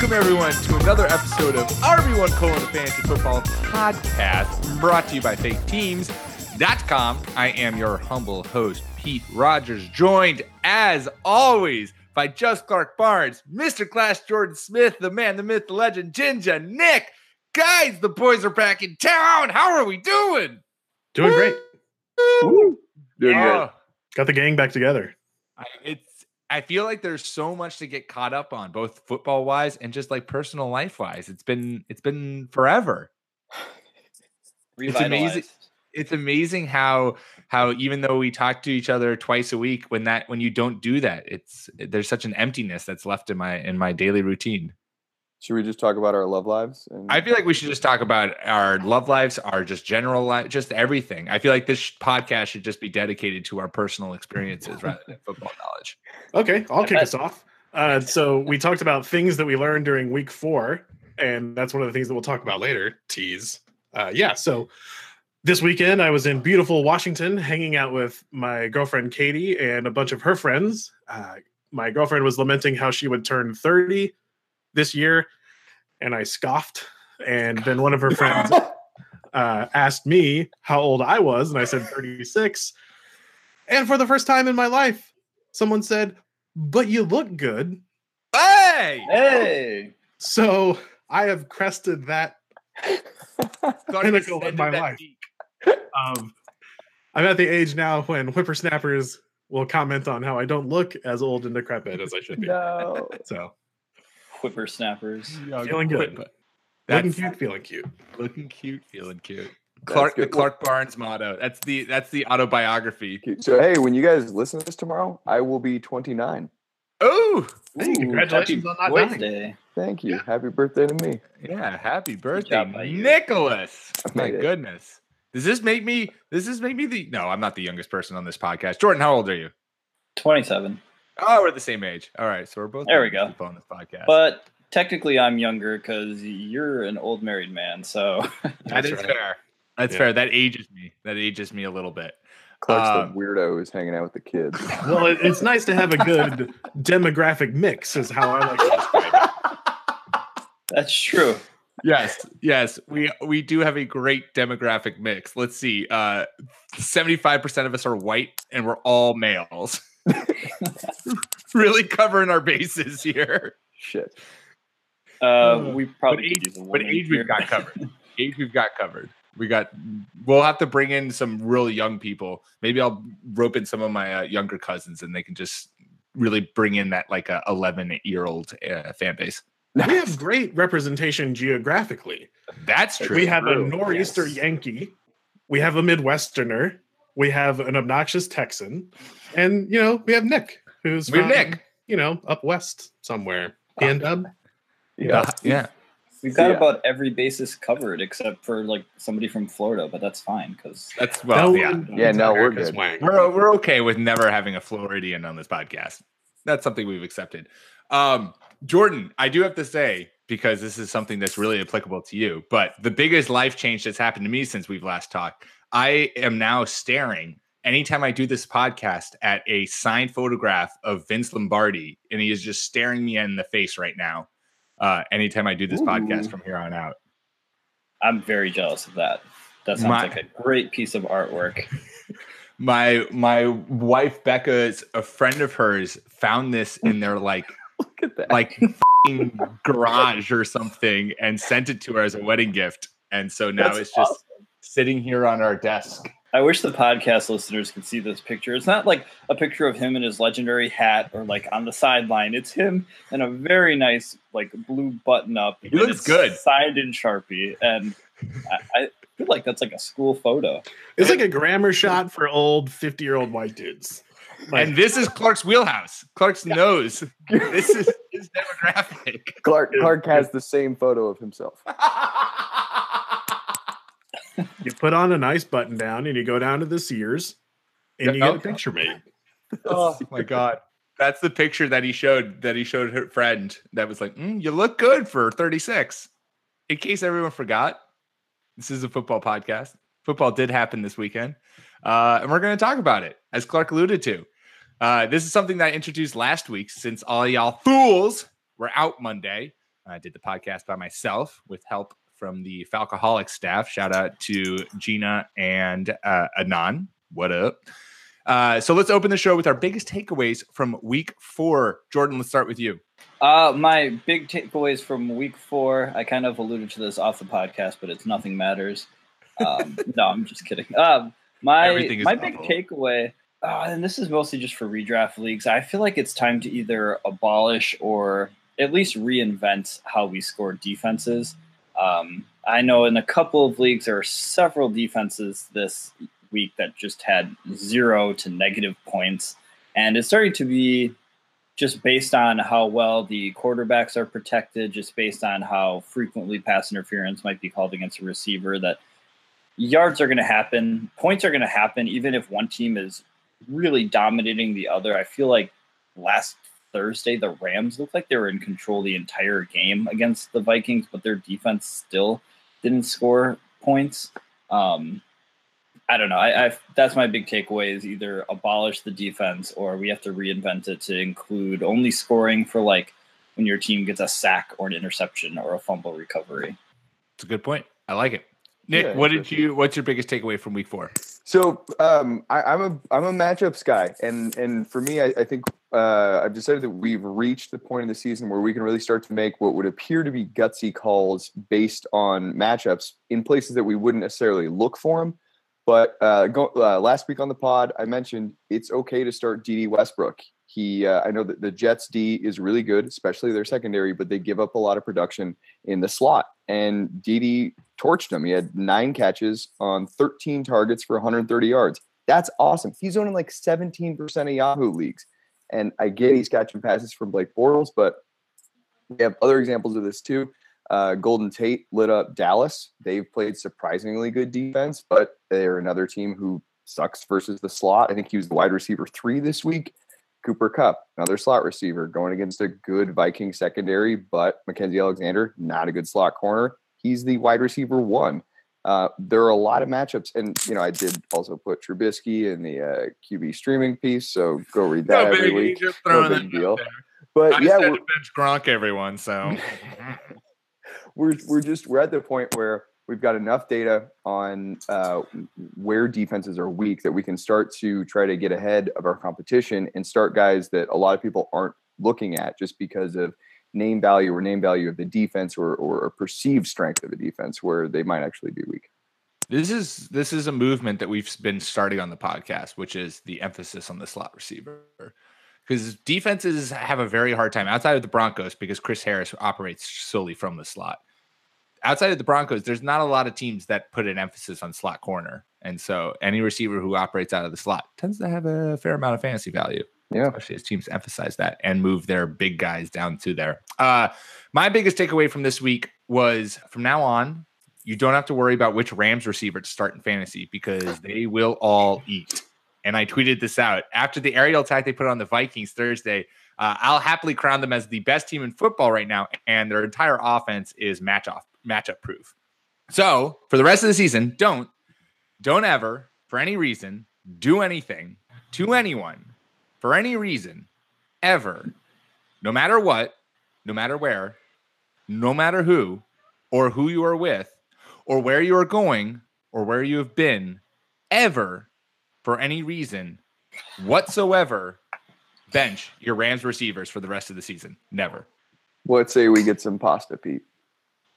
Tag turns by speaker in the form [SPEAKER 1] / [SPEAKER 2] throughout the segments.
[SPEAKER 1] Welcome everyone to another episode of RB1 colon the Fantasy Football Podcast, brought to you by FakeTeams.com. I am your humble host, Pete Rogers, joined as always by Just Clark Barnes, Mr. Class Jordan Smith, the man, the myth, the legend, Jinja, Nick. Guys, the boys are back in town. How are we doing?
[SPEAKER 2] Doing great.
[SPEAKER 1] Doing oh.
[SPEAKER 2] Got the gang back together.
[SPEAKER 1] I, it's I feel like there's so much to get caught up on, both football wise and just like personal life wise. It's been it's been forever. It's amazing. It's amazing how how even though we talk to each other twice a week, when that when you don't do that, it's there's such an emptiness that's left in my in my daily routine.
[SPEAKER 3] Should we just talk about our love lives? And
[SPEAKER 1] I feel like we should just talk about our love lives, our just general life, just everything. I feel like this podcast should just be dedicated to our personal experiences rather than football knowledge.
[SPEAKER 2] Okay, I'll kick us off. Uh, so we talked about things that we learned during week four, and that's one of the things that we'll talk about later. Tease. Uh, yeah. So this weekend I was in beautiful Washington, hanging out with my girlfriend Katie and a bunch of her friends. Uh, my girlfriend was lamenting how she would turn thirty this year, and I scoffed. And then one of her friends uh, asked me how old I was, and I said 36. And for the first time in my life, someone said, But you look good.
[SPEAKER 1] Hey,
[SPEAKER 3] Hey,
[SPEAKER 2] So I have crested that pinnacle in my life.
[SPEAKER 1] peak.
[SPEAKER 2] of I'm at the age now when whippersnappers will comment on how I don't look as old and decrepit as I should be.
[SPEAKER 3] no.
[SPEAKER 2] So
[SPEAKER 3] Whippersnappers.
[SPEAKER 2] Feeling good.
[SPEAKER 1] But
[SPEAKER 2] looking
[SPEAKER 1] That's
[SPEAKER 2] cute, feeling cute.
[SPEAKER 1] looking cute, feeling cute. Clark, the. Clark Barnes motto. That's the that's the autobiography.
[SPEAKER 3] So hey, when you guys listen to this tomorrow, I will be 29.
[SPEAKER 1] Oh,
[SPEAKER 2] Hey, congratulations on that
[SPEAKER 3] Happy
[SPEAKER 2] dying.
[SPEAKER 3] birthday. Thank you. Happy birthday to me.
[SPEAKER 1] yeah! Happy birthday,
[SPEAKER 3] job by.
[SPEAKER 1] Nicholas. My
[SPEAKER 3] it.
[SPEAKER 1] goodness. Does this make me? Does this make me the? No, I'm not the youngest person on this podcast. Jordan, how old are you?
[SPEAKER 3] 27.
[SPEAKER 1] Oh, we're the same age. All right, so we're both.
[SPEAKER 3] There we go.
[SPEAKER 1] on this podcast.
[SPEAKER 3] But technically, I'm younger because you're an old married man. So
[SPEAKER 2] That's right.
[SPEAKER 1] fair. That's
[SPEAKER 2] Yeah.
[SPEAKER 1] fair. That ages me. That ages me a little bit.
[SPEAKER 3] Clark's
[SPEAKER 1] Um,
[SPEAKER 3] the weirdo who's hanging out with the kids.
[SPEAKER 2] Well, it, it's nice to have a good demographic mix, is how I like to describe it.
[SPEAKER 3] that's true.
[SPEAKER 1] Yes, yes, we we do have a great demographic mix. Let's see. Uh 75% of us are white and we're all males. really covering our bases here.
[SPEAKER 3] Shit. Uh, we
[SPEAKER 1] But
[SPEAKER 3] probably
[SPEAKER 1] age,
[SPEAKER 3] could use a
[SPEAKER 1] but age we've got covered. age we've got covered. We got we'll have to bring in some real young people. Maybe I'll rope in some of my uh, younger cousins and they can just really bring in that like a 11 year old uh, fan base.
[SPEAKER 2] We have great representation geographically.
[SPEAKER 1] That's true.
[SPEAKER 2] We have a nor'easter
[SPEAKER 3] yes.
[SPEAKER 2] Yankee. We have a Midwesterner. We have an obnoxious Texan, and you know we have Nick, who's
[SPEAKER 1] We have
[SPEAKER 2] from,
[SPEAKER 1] Nick.
[SPEAKER 2] you know, up west somewhere. And um,
[SPEAKER 3] Yeah.
[SPEAKER 1] Uh, yeah.
[SPEAKER 3] We've got Yeah. about every basis covered except for like somebody from Florida, but that's fine because
[SPEAKER 1] That's well,
[SPEAKER 2] no
[SPEAKER 1] yeah.
[SPEAKER 2] one
[SPEAKER 3] Yeah, no, we're good.
[SPEAKER 2] wang.
[SPEAKER 1] We're we're okay with never having a Floridian on this podcast. That's something we've accepted. Um, Jordan, I do have to say because this is something that's really applicable to you, but the biggest life change that's happened to me since we've last talked, I am now staring anytime I do this podcast at a signed photograph of Vince Lombardi, and he is just staring me in the face right now. Uh, anytime I do this podcast from here on out.
[SPEAKER 3] I'm very jealous of that. That sounds
[SPEAKER 1] My-
[SPEAKER 3] like a great piece of artwork.
[SPEAKER 1] my my wife Becca is a friend of hers found this in their like
[SPEAKER 3] Look at that.
[SPEAKER 1] like garage or something and sent it to her as a wedding gift and so now
[SPEAKER 3] That's
[SPEAKER 1] it's just sitting here on our desk
[SPEAKER 3] I wish the podcast listeners could see this picture. It's not like a picture of him in his legendary hat or like on the sideline. It's him in a very nice like blue button up.
[SPEAKER 1] He looks
[SPEAKER 3] it's
[SPEAKER 1] good.
[SPEAKER 3] Signed in Sharpie, and I, I feel like that's like a school photo.
[SPEAKER 2] It's like a grammar shot for old 50 year old white dudes. Like,
[SPEAKER 1] and this is Clark's wheelhouse. Clark's knows this is his demographic.
[SPEAKER 4] Clark Clark has the same photo of himself.
[SPEAKER 2] you put on a nice button down and you go down to the Sears and you
[SPEAKER 1] Yeah.
[SPEAKER 2] get a picture made.
[SPEAKER 1] oh my god, that's the picture that he showed. That he showed her friend. That was like, "Mm, you look good for 36. In case everyone forgot, this is a football podcast. Football did happen this weekend, uh, and we're going to talk about it, as Clark alluded to. Uh, this is something that I introduced last week, since all y'all fools were out Monday. I did the podcast by myself with help from the Falcoholic staff. Shout out to Gina and uh, Anon. What up? Uh, so let's open the show with our biggest takeaways from week four. Jordan, let's start with you.
[SPEAKER 3] Uh, my big takeaways from week four. I kind of alluded to this off the podcast, but it's nothing matters. Um, no, I'm just kidding. Um, my my big takeaway, uh, and this is mostly just for redraft leagues. I feel like it's time to either abolish or at least reinvent how we score defenses. Um, I know in a couple of leagues there are several defenses this week that just had zero to negative points, and it's starting to be just based on how well the quarterbacks are protected, just based on how frequently pass interference might be called against a receiver, that yards are going to happen, points are going to happen, even if one team is really dominating the other. I feel like last Thursday, the Rams looked like they were in control the entire game against the Vikings, but their defense still didn't score points. Um, I don't know. I, I that's my big takeaway is either abolish the defense or we have to reinvent it to include only scoring for like when your team gets a sack or an interception or a fumble recovery.
[SPEAKER 1] It's a good point. I like it. Nick,
[SPEAKER 4] Yeah,
[SPEAKER 1] what did you? What's your biggest takeaway from week four?
[SPEAKER 4] So um, I, I'm a I'm a matchups guy, and and for me, I, I think uh, I've decided that we've reached the point in the season where we can really start to make what would appear to be gutsy calls based on matchups in places that we wouldn't necessarily look for them. But uh, go, uh, last week on the pod, I mentioned it's okay to start Dede Westbrook. He, uh, I know that the Jets D is really good, especially their secondary, but they give up a lot of production in the slot. And Dede torched him. He had nine catches on 13 targets for 130 yards. That's awesome. He's owning like 17% of Yahoo leagues. And I get he's catching passes from Blake Bortles, but we have other examples of this too. Uh, Golden Tate lit up Dallas. They've played surprisingly good defense, but they're another team who sucks versus the slot. I think he was the wide receiver three this week. Cooper Kupp, another slot receiver, going against a good Viking secondary, but Mackensie Alexander, not a good slot corner. He's the wide receiver one. Uh, there are a lot of matchups, and you know I did also put Trubisky in the uh, QB streaming piece, so go read that
[SPEAKER 1] No
[SPEAKER 4] every week. No big deal. But
[SPEAKER 1] I
[SPEAKER 4] yeah, we're,
[SPEAKER 1] bench Gronk, everyone. So
[SPEAKER 4] we're we're just we're at the point where we've got enough data on uh, where defenses are weak that we can start to try to get ahead of our competition and start guys that a lot of people aren't looking at just because of name value or name value of the defense or or perceived strength of the defense where they might actually be weak.
[SPEAKER 1] this is this is a movement that we've been starting on the podcast, which is the emphasis on the slot receiver. Because defenses have a very hard time outside of the Broncos because Chris Harris operates solely from the slot. Outside of the Broncos, there's not a lot of teams that put an emphasis on slot corner. And so any receiver who operates out of the slot tends to have a fair amount of fantasy value.
[SPEAKER 4] Yeah.
[SPEAKER 1] Especially as teams emphasize that and move their big guys down to there. Uh, my biggest takeaway from this week was from now on, you don't have to worry about which Rams receiver to start in fantasy because they will all eat. And I tweeted this out after the aerial attack they put on the Vikings Thursday. Uh, I'll happily crown them as the best team in football right now, and their entire offense is match off matchup proof. So for the rest of the season, don't don't ever for any reason do anything to anyone for any reason ever, no matter what, no matter where, no matter who, or who you are with, or where you are going, or where you have been, ever for any reason whatsoever, bench your Rams receivers for the rest of the season. Never.
[SPEAKER 4] Let's say we get some pasta, Pete.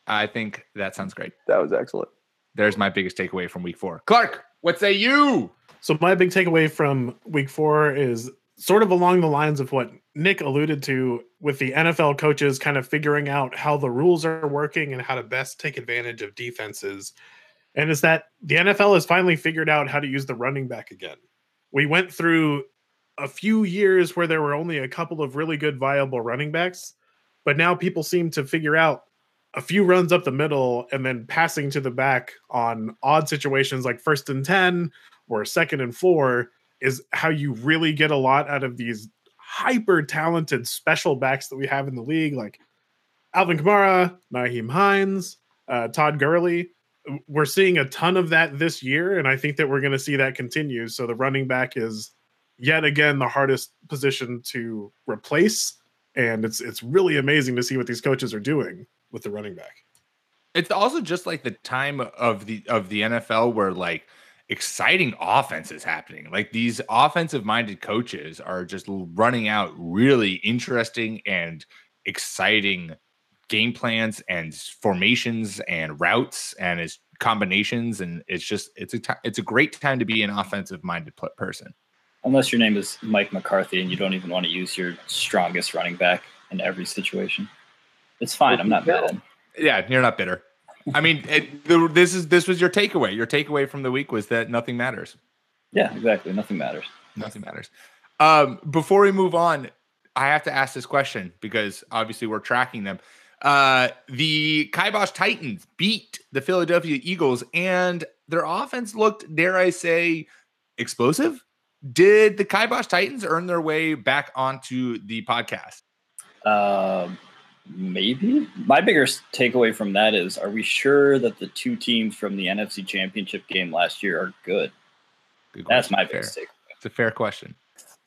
[SPEAKER 1] I think that sounds great.
[SPEAKER 4] That was excellent.
[SPEAKER 1] there's my biggest takeaway from week four. Clark, what say you?
[SPEAKER 2] So my big takeaway from week four is sort of along the lines of what Nick alluded to with the NFL coaches kind of figuring out how the rules are working and how to best take advantage of defenses. And is that the NFL has finally figured out how to use the running back again. We went through a few years where there were only a couple of really good viable running backs, but now people seem to figure out a few runs up the middle and then passing to the back on odd situations like first and 10 or second and four is how you really get a lot out of these hyper talented special backs that we have in the league, like Alvin Kamara, Nyheim Hines, uh, Todd Gurley. We're seeing a ton of that this year, and I think that we're going to see that continue. So the running back is yet again the hardest position to replace, and it's it's really amazing to see what these coaches are doing with the running back.
[SPEAKER 1] It's also just like the time of the of the NFL where like exciting offense is happening. Like these offensive minded coaches are just running out really interesting and exciting game plans and formations and routes and its combinations and it's just it's a t- it's a great time to be an offensive minded person.
[SPEAKER 3] Unless your name is Mike McCarthy and you don't even want to use your strongest running back in every situation. It's fine. I'm not mad.
[SPEAKER 1] Yeah, you're not bitter. I mean, it, the, this is this was your takeaway. Your takeaway from the week was that nothing matters.
[SPEAKER 3] Yeah, exactly. Nothing matters.
[SPEAKER 1] Nothing matters. Um, before we move on, I have to ask this question because obviously we're tracking them. Uh, the Kibosh Titans beat the Philadelphia Eagles, and their offense looked, dare I say, explosive. Did the Kibosh Titans earn their way back onto the podcast?
[SPEAKER 3] Um, maybe. My biggest takeaway from that is: Are we sure that the two teams from the NFC Championship game last year are good?
[SPEAKER 1] Good
[SPEAKER 3] That's my
[SPEAKER 1] Fair.
[SPEAKER 3] biggest takeaway.
[SPEAKER 1] It's a fair question.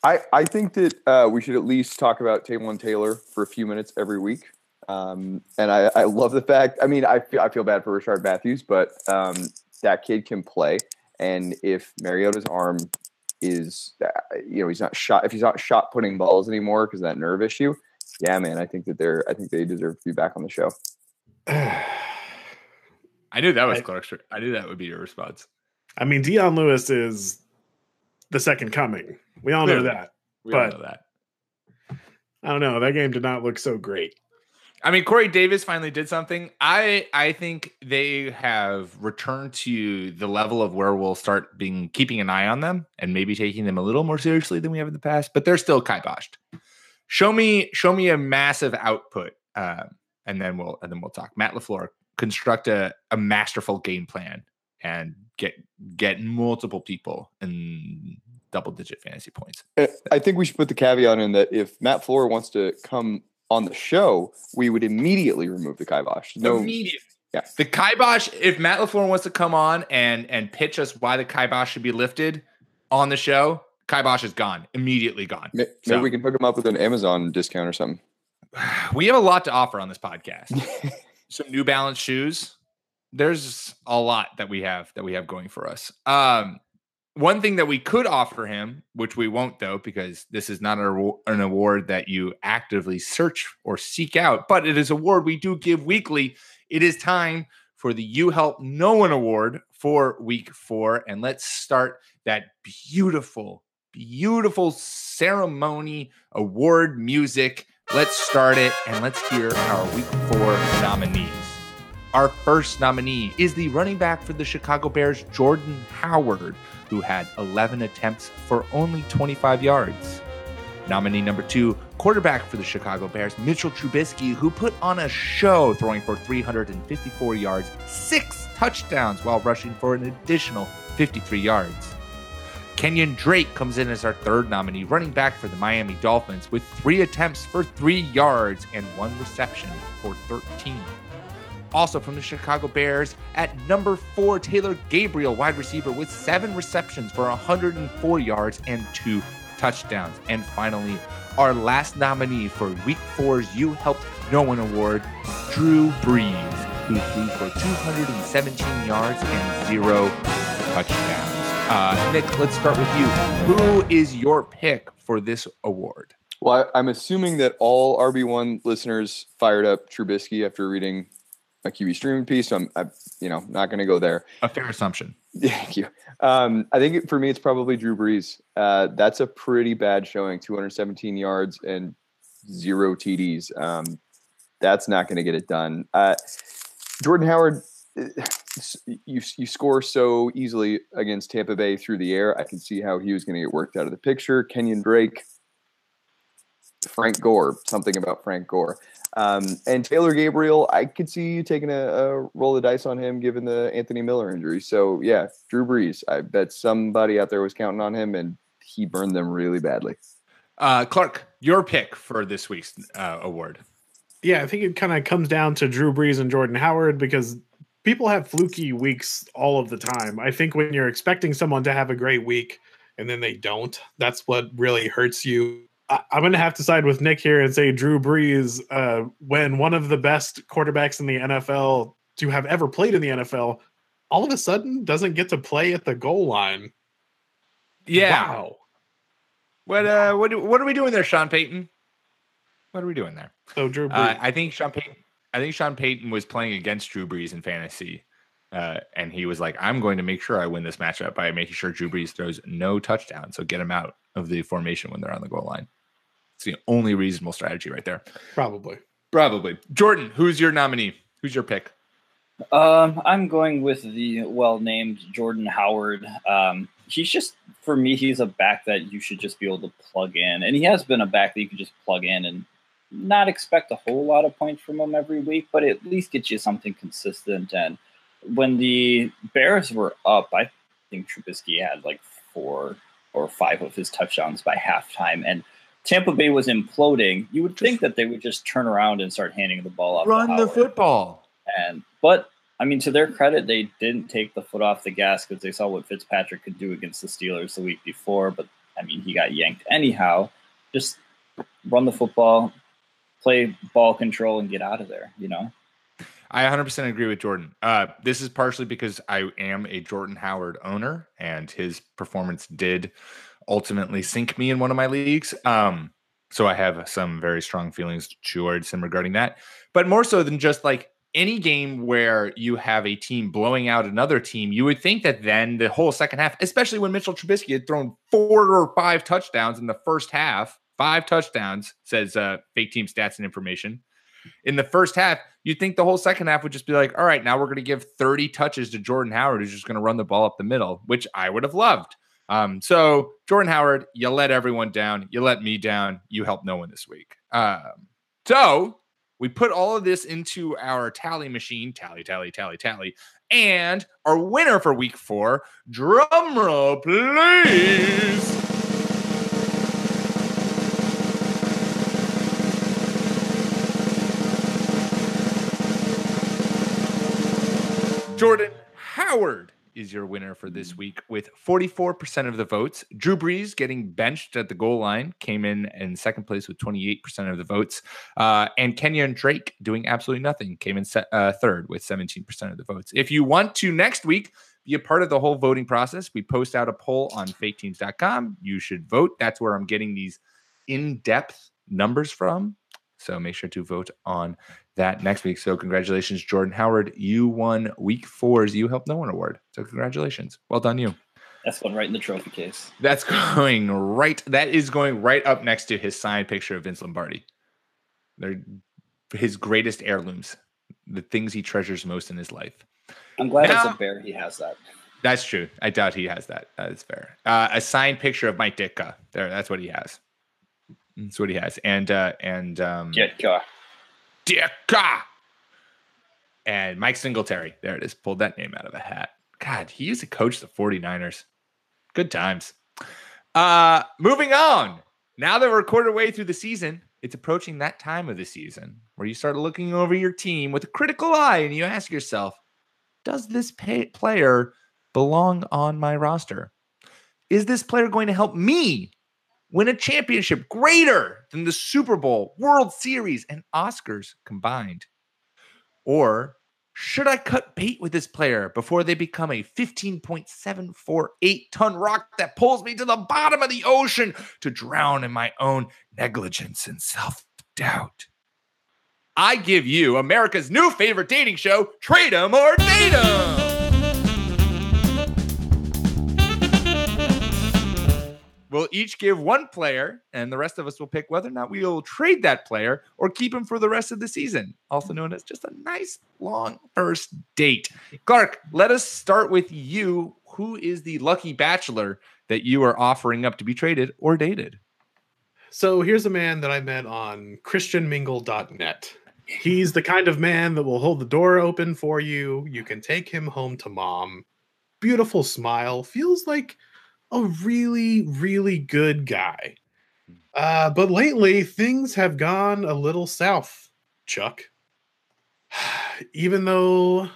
[SPEAKER 4] I, I think that uh, we should at least talk about Taywan Taylor for a few minutes every week. Um, and I, I love the fact, I mean, I feel, I feel bad for Rishard Matthews, but um, that kid can play. And if Mariota's arm is, uh, you know, he's not shot, if he's not shot putting balls anymore because that nerve issue, yeah, man, I think that they're, I think they deserve to be back on the show.
[SPEAKER 1] I knew that was
[SPEAKER 2] I-
[SPEAKER 1] Clark's. I knew that would be your response.
[SPEAKER 2] I mean, Dion Lewis is the second coming. We all know that.
[SPEAKER 1] We all
[SPEAKER 2] But-
[SPEAKER 1] know that.
[SPEAKER 2] I don't know. That game did not look so great.
[SPEAKER 1] I mean, Corey Davis finally did something. I I think they have returned to the level of where we'll start being keeping an eye on them and maybe taking them a little more seriously than we have in the past. But they're still kiboshed. Show me show me a massive output, uh, and then we'll and then we'll talk. Matt LaFleur construct a, a masterful game plan and get get multiple people in double digit fantasy points.
[SPEAKER 4] I think we should put the caveat in that if Matt Floor wants to come on the show, we would immediately remove the kibosh. No,
[SPEAKER 1] Immediately.
[SPEAKER 4] yeah.
[SPEAKER 1] The kibosh, if Matt LaFleur wants to come on and and pitch us why the kibosh should be lifted on the show, kibosh is gone. Immediately gone.
[SPEAKER 4] maybe
[SPEAKER 1] So-
[SPEAKER 4] we can hook him up with an Amazon discount or something.
[SPEAKER 1] We have a lot to offer on this podcast. Some New Balance shoes. There's a lot that we have that we have going for us. Um, one thing that we could offer him, which we won't though, because this is not an an award that you actively search or seek out, but it is an award we do give weekly. It is time for the You Help No One Award for week four. And let's start that beautiful, beautiful ceremony award music. Let's start it and let's hear our week four nominees. Our first nominee is the running back for the Chicago Bears, Jordan Howard, who had 11 attempts for only 25 yards. Nominee number two, quarterback for the Chicago Bears, Mitchell Trubisky, who put on a show throwing for 354 yards, six touchdowns, while rushing for an additional 53 yards. Kenyon Drake comes in as our third nominee, running back for the Miami Dolphins, with three attempts for three yards and one reception for 13. Also from the Chicago Bears, at number four, Taylor Gabriel, wide receiver, with seven receptions for 104 yards and two touchdowns. And finally, our last nominee for week four's You Helped No One Award, Drew Brees, who threw for 217 yards and zero touchdowns. Uh, Nick, let's start with you. Who is your pick for this award?
[SPEAKER 4] Well, I, I'm assuming that all RB1 listeners fired up Trubisky after reading a QB streaming piece. So I'm, I, you know, not going to go there.
[SPEAKER 1] A fair assumption.
[SPEAKER 4] Thank you. Um, I think for me, it's probably Drew Brees. Uh, that's a pretty bad showing. 217 yards and zero TDs. Um, that's not going to get it done. Uh, Jordan Howard, you you score so easily against Tampa Bay through the air. I can see how he was going to get worked out of the picture. Kenyon Drake, Frank Gore, something about Frank Gore. Um, and Taylor Gabriel, I could see you taking a, a, roll of dice on him given the Anthony Miller injury. So yeah, Drew Brees. I bet somebody out there was counting on him, and he burned them really badly.
[SPEAKER 1] Uh, Clark, your pick for this week's uh, award.
[SPEAKER 2] Yeah, I think it kind of comes down to Drew Brees and Jordan Howard because people have fluky weeks all of the time. I think when you're expecting someone to have a great week and then they don't, that's what really hurts you I, am going to have to side with Nick here and say Drew Brees, uh, when one of the best quarterbacks in the NFL to have ever played in the NFL, all of a sudden doesn't get to play at the goal line.
[SPEAKER 1] Yeah.
[SPEAKER 2] Wow.
[SPEAKER 1] What uh what what are we doing there, Sean Payton? What are we doing there?
[SPEAKER 2] So Drew
[SPEAKER 1] uh, Brees. Uh, I think Sean Payton I think Sean Payton was playing against Drew Brees in fantasy. Uh, and he was like, I'm going to make sure I win this matchup by making sure Drew Brees throws no touchdown. So get him out of the formation when they're on the goal line. It's the only reasonable strategy right there.
[SPEAKER 2] Probably.
[SPEAKER 1] Probably. Jordan, who's your nominee? Who's your pick?
[SPEAKER 3] Um, I'm going with the well-named Jordan Howard. Um, he's just for me, he's a back that you should just be able to plug in, and he has been a back that you can just plug in and not expect a whole lot of points from him every week, but at least get you something consistent. And when the Bears were up, I think Trubisky had like four or five of his touchdowns by halftime, and Tampa Bay was imploding, you would think that they would just turn around and start handing the ball off.
[SPEAKER 1] Run the football.
[SPEAKER 3] And but I mean, to their credit, they didn't take the foot off the gas because they saw what Fitzpatrick could do against the Steelers the week before. But I mean, he got yanked anyhow. Just run the football, play ball control, and get out of there. You know.
[SPEAKER 1] I 100% agree with Jordan. Uh, this is partially because I am a Jordan Howard owner, and his performance did ultimately sink me in one of my leagues. Um, so I have some very strong feelings towards him regarding that. But more so than just like any game where you have a team blowing out another team, you would think that then the whole second half, especially when Mitchell Trubisky had thrown four or five touchdowns in the first half, five touchdowns, says uh, fake team stats and information. In the first half, you'd think the whole second half would just be like, all right, now we're going to give 30 touches to Jordan Howard, who's just going to run the ball up the middle, which I would have loved. Um, so Jordan Howard, you let everyone down. You let me down. You helped no one this week. Um, so we put all of this into our tally machine, tally, tally, tally, tally, and our winner for week four, drum roll, please. Jordan Howard is your winner for this mm-hmm. week with 44% of the votes. Drew Brees getting benched at the goal line came in in second place with 28% of the votes. Uh, and Kenyon Drake doing absolutely nothing came in se- uh, third with 17% of the votes. If you want to next week be a part of the whole voting process, we post out a poll on faketeams.com. You should vote. That's where I'm getting these in depth numbers from. So make sure to vote on that next week. So congratulations, Jordan Howard. You won week four's You Help No One award. So congratulations. Well done, you.
[SPEAKER 3] That's going right in the trophy case.
[SPEAKER 1] That's going right. That is going right up next to his signed picture of Vince Lombardi. They're his greatest heirlooms, the things he treasures most in his life.
[SPEAKER 3] I'm glad now, it's a bear. He has that.
[SPEAKER 1] That's true. I doubt he has that. That is fair. Uh, a signed picture of Mike Ditka. There, that's what he has. That's what he has. And uh, and um,
[SPEAKER 3] Ditka.
[SPEAKER 1] Ditka. And Mike Singletary. There it is. Pulled that name out of a hat. God, he used to coach the 49ers. Good times. Uh, moving on. Now that we're a quarter way through the season, it's approaching that time of the season where you start looking over your team with a critical eye and you ask yourself, does this pay- player belong on my roster? Is this player going to help me win a championship greater than the Super Bowl, World Series, and Oscars combined? Or should I cut bait with this player before they become a 15.748 ton rock that pulls me to the bottom of the ocean to drown in my own negligence and self doubt? I give you America's new favorite dating show, Trade 'em or Date 'em. We'll each give one player, and the rest of us will pick whether or not we will trade that player or keep him for the rest of the season, also known as just a nice long first date. Clark, let us start with you. Who is the lucky bachelor that you are offering up to be traded or dated?
[SPEAKER 2] So here's a man that I met on christianmingle.net. He's the kind of man that will hold the door open for you. You can take him home to mom. Beautiful smile. Feels like a really, really good guy. Uh, but lately, things have gone a little south, Chuck. Even though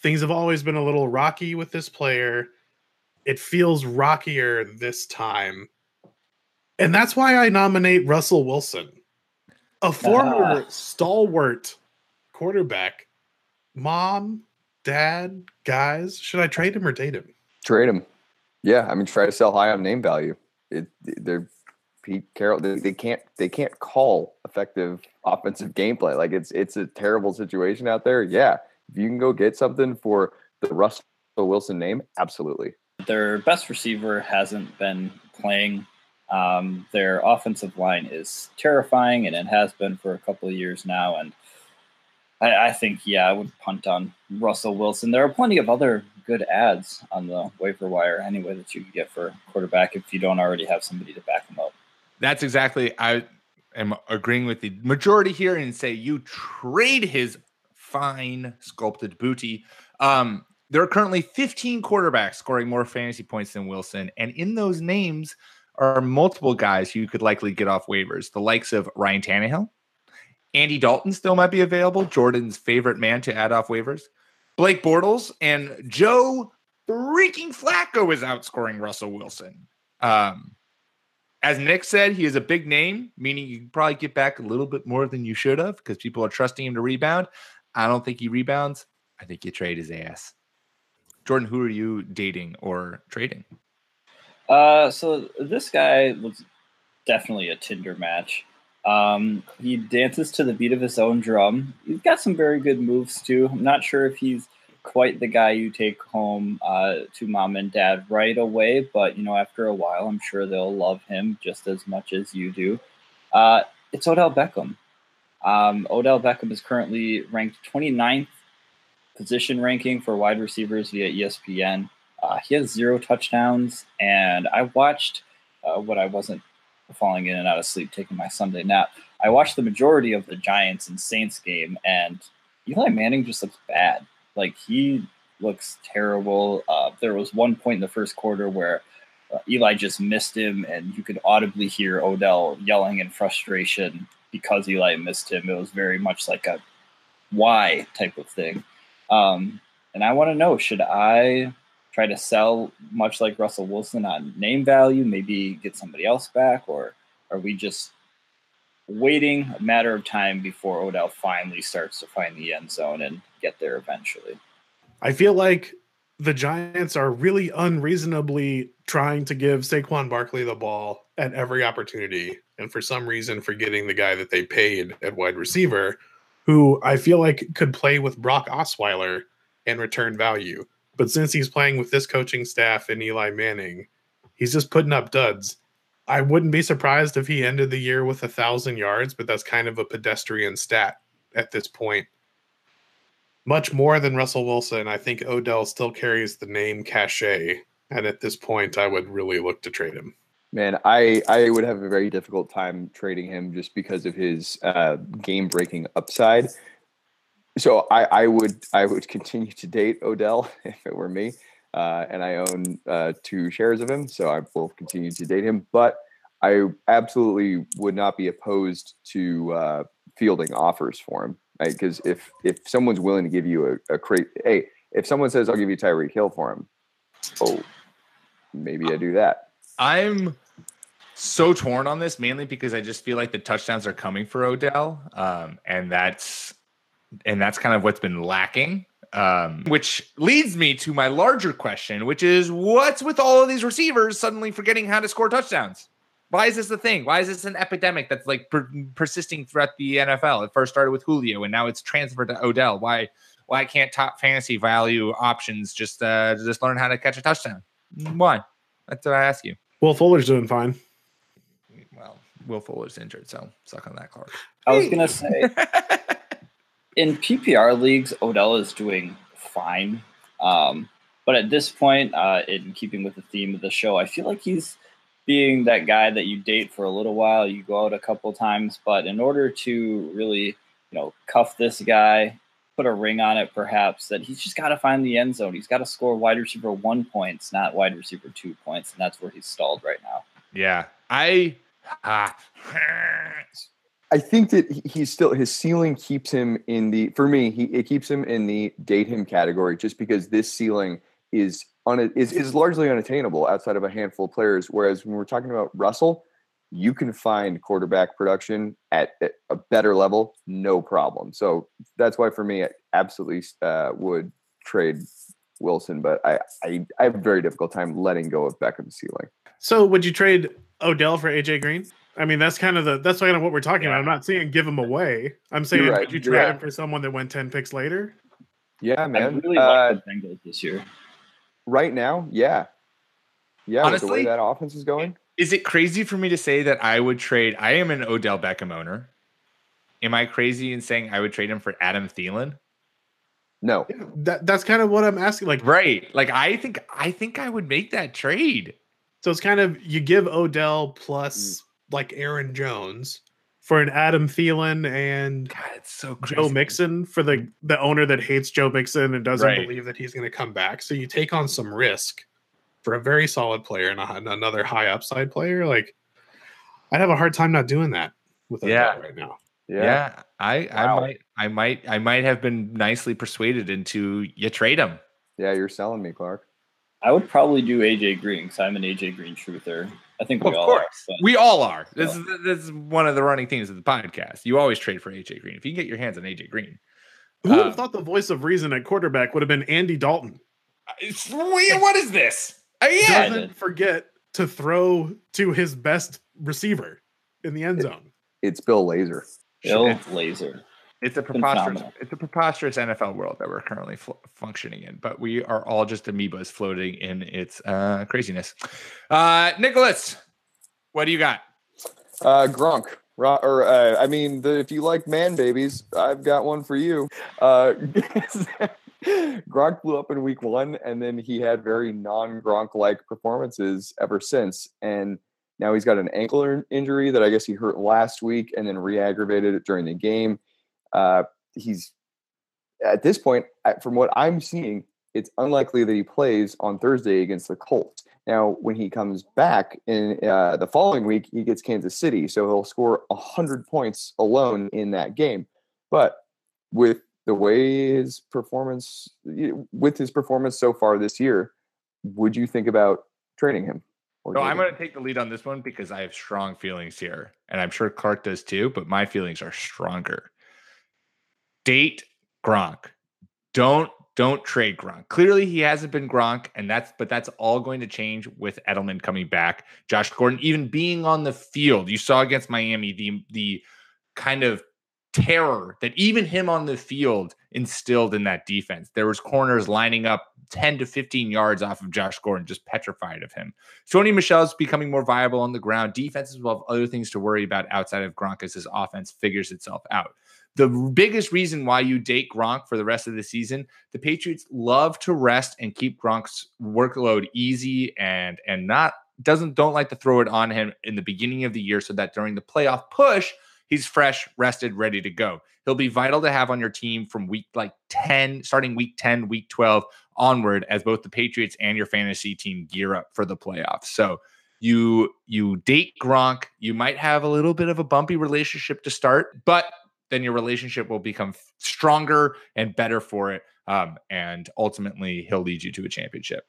[SPEAKER 2] things have always been a little rocky with this player, it feels rockier this time. And that's why I nominate Russell Wilson, a former stalwart quarterback. Mom, dad, guys, should I trade him or date him?
[SPEAKER 4] Trade him. Yeah, I mean, try to sell high on name value. It, they're Pete Carroll. They, they can't. They can't call effective offensive gameplay. Like it's it's a terrible situation out there. Yeah, if you can go get something for the Russell Wilson name, absolutely.
[SPEAKER 3] Their best receiver hasn't been playing. Um, their offensive line is terrifying, and it has been for a couple of years now. And I, I think, yeah, I would punt on Russell Wilson. There are plenty of other good adds on the waiver wire anyway that you can get for quarterback if you don't already have somebody to back them up.
[SPEAKER 1] That's exactly. I am agreeing with the majority here and say you trade his fine sculpted booty. Um, there are currently 15 quarterbacks scoring more fantasy points than Wilson, and in those names are multiple guys who you could likely get off waivers, the likes of Ryan Tannehill. Andy Dalton still might be available, Jordan's favorite man to add off waivers. Blake Bortles and Joe freaking Flacco is outscoring Russell Wilson. Um, as Nick said, he is a big name, meaning you can probably get back a little bit more than you should have because people are trusting him to rebound. I don't think he rebounds. I think you trade his ass. Jordan, who are you dating or trading?
[SPEAKER 3] Uh, so this guy was definitely a Tinder match. Um, he dances to the beat of his own drum. He's got some very good moves too. I'm not sure if he's quite the guy you take home uh, to mom and dad right away, but you know, after a while, I'm sure they'll love him just as much as you do. Uh, it's Odell Beckham. Um, Odell Beckham is currently ranked 29th position ranking for wide receivers via ESPN. Uh, he has zero touchdowns, and I watched uh, what I wasn't falling in and out of sleep taking my Sunday nap. I watched the majority of the Giants and Saints game, and Eli Manning just looks bad. Like he looks terrible. Uh, there was one point in the first quarter where uh, Eli just missed him, and you could audibly hear Odell yelling in frustration because Eli missed him. It was very much like a why type of thing. Um, and I want to know should I try to sell much like Russell Wilson on name value, maybe get somebody else back, or are we just waiting a matter of time before Odell finally starts to find the end zone and get there eventually?
[SPEAKER 2] I feel like the Giants are really unreasonably trying to give Saquon Barkley the ball at every opportunity, and for some reason forgetting the guy that they paid at wide receiver, who I feel like could play with Brock Osweiler and return value. But since he's playing with this coaching staff and Eli Manning, he's just putting up duds. I wouldn't be surprised if he ended the year with a thousand yards, but that's kind of a pedestrian stat at this point. Much more than Russell Wilson, I think Odell still carries the name cachet, and at this point, I would really look to trade him.
[SPEAKER 4] Man, I I would have a very difficult time trading him just because of his uh, game breaking upside. So I, I would I would continue to date Odell if it were me, uh, and I own uh, two shares of him, so I will continue to date him. But I absolutely would not be opposed to uh, fielding offers for him, because right? if if someone's willing to give you a, a crate, hey, if someone says I'll give you Tyreek Hill for him, oh, maybe I do that.
[SPEAKER 1] I'm so torn on this mainly because I just feel like the touchdowns are coming for Odell, um, and that's and that's kind of what's been lacking. Um, which leads me to my larger question, which is what's with all of these receivers suddenly forgetting how to score touchdowns? Why is this a thing? Why is this an epidemic that's like per- persisting throughout the NFL? It first started with Julio, and now it's transferred to Odell. Why? Why can't top fantasy value options just uh, just learn how to catch a touchdown? Why? That's what I ask you.
[SPEAKER 2] Will Fuller's doing fine.
[SPEAKER 1] Well, Will Fuller's injured, so suck on that, Clark.
[SPEAKER 3] I was gonna say in PPR leagues, Odell is doing fine. Um, but at this point, uh, in keeping with the theme of the show, I feel like he's being that guy that you date for a little while, you go out a couple times, but in order to really, you know, cuff this guy, put a ring on it, perhaps that he's just got to find the end zone. He's got to score wide receiver one points, not wide receiver two points, and that's where he's stalled right now.
[SPEAKER 1] Yeah, I. Ah,
[SPEAKER 4] I think that he's still his ceiling keeps him in the for me he it keeps him in the date him category just because this ceiling is on is is largely unattainable outside of a handful of players. Whereas when we're talking about Russell, you can find quarterback production at, at a better level, no problem. So that's why for me, I absolutely uh, would trade Wilson, but I, I I have a very difficult time letting go of Beckham's ceiling.
[SPEAKER 2] So would you trade Odell for AJ Green? I mean, that's kind of the that's kind of what we're talking about. I'm not saying give him away. I'm saying
[SPEAKER 4] You're right.
[SPEAKER 2] would you trade
[SPEAKER 4] right.
[SPEAKER 2] him for someone that went 10 picks later?
[SPEAKER 4] Yeah, man.
[SPEAKER 3] I really
[SPEAKER 4] Uh,
[SPEAKER 3] like the Bengals this year.
[SPEAKER 4] right now, yeah, yeah. with the
[SPEAKER 1] Honestly-
[SPEAKER 4] way that offense is going,
[SPEAKER 1] Is it crazy for me to say that I would trade? I am an Odell Beckham owner. Am I crazy in saying I would trade him for Adam Thielen?
[SPEAKER 4] no.
[SPEAKER 2] That that's kind of what I'm asking. Like,
[SPEAKER 1] Right. Like I think I think I would make that trade.
[SPEAKER 2] so it's kind of you give Odell
[SPEAKER 4] Mm.
[SPEAKER 2] plus like Aaron Jones for an Adam Thielen and
[SPEAKER 1] God, it's so
[SPEAKER 2] Joe. Mixon for the the owner that hates Joe Mixon and doesn't
[SPEAKER 1] Right.
[SPEAKER 2] believe that he's going to come back. So you take on some risk for a very solid player and, a, and another high upside player. Like, I'd have a hard time not doing that with Odell
[SPEAKER 1] Yeah.
[SPEAKER 2] right now.
[SPEAKER 4] Yeah.
[SPEAKER 1] Yeah. I I
[SPEAKER 4] Wow.
[SPEAKER 1] might I might I might have been nicely persuaded into you trade him.
[SPEAKER 4] Yeah, you're selling me, Clark.
[SPEAKER 3] I would probably do AJ Green because I'm an AJ Green truther. I think we
[SPEAKER 1] Of
[SPEAKER 3] all
[SPEAKER 1] course.
[SPEAKER 3] are. but-
[SPEAKER 1] We all are. This is this is one of the running themes of the podcast. You always trade for AJ Green. If you can get your hands on AJ Green.
[SPEAKER 2] Who would
[SPEAKER 1] Uh,
[SPEAKER 2] have thought the voice of reason at quarterback would have been Andy Dalton?
[SPEAKER 1] It's, what is this? Uh, yeah.
[SPEAKER 3] I
[SPEAKER 2] Doesn't forget to throw to his best receiver in the end zone.
[SPEAKER 4] It's Bill Lazor.
[SPEAKER 3] Bill Lazor.
[SPEAKER 1] It's a preposterous.
[SPEAKER 3] phenomenal.
[SPEAKER 1] It's a preposterous NFL world that we're currently fl- functioning in, but we are all just amoebas floating in its uh, craziness. Uh, Nicholas, what do you got?
[SPEAKER 4] Uh, Gronk. Ro- Or uh, I mean, the, if you like man babies, I've got one for you. Uh, Gronk blew up in week one, and then he had very non-Gronk like performances ever since. And now he's got an ankle injury that I guess he hurt last week, and then re-aggravated it during the game. Uh, he's at this point, from what I'm seeing, it's unlikely that he plays on Thursday against the Colts. Now, when he comes back in uh, the following week, he gets Kansas City, so he'll score hundred points alone in that game. But with the way his performance, with his performance so far this year, would you think about trading him?
[SPEAKER 1] So I'm going to take the lead on this one because I have strong feelings here, and I'm sure Clark does too. But my feelings are stronger. Date Gronk. Don't don't trade Gronk. Clearly, he hasn't been Gronk, and that's but that's all going to change with Edelman coming back. Josh Gordon even being on the field. You saw against Miami the the kind of terror that even him on the field instilled in that defense. There was corners lining up 10 to 15 yards off of Josh Gordon, just petrified of him. Sony Michel's becoming more viable on the ground. Defenses will have other things to worry about outside of Gronk as his offense figures itself out. The biggest reason why you date Gronk for the rest of the season, the Patriots love to rest and keep Gronk's workload easy and and not doesn't don't like to throw it on him in the beginning of the year so that during the playoff push, he's fresh, rested, ready to go. He'll be vital to have on your team from week like 10, starting week 10, week 12 onward as both the Patriots and your fantasy team gear up for the playoffs. So you you date Gronk, you might have a little bit of a bumpy relationship to start, but then your relationship will become stronger and better for it. Um, and ultimately, he'll lead you to a championship.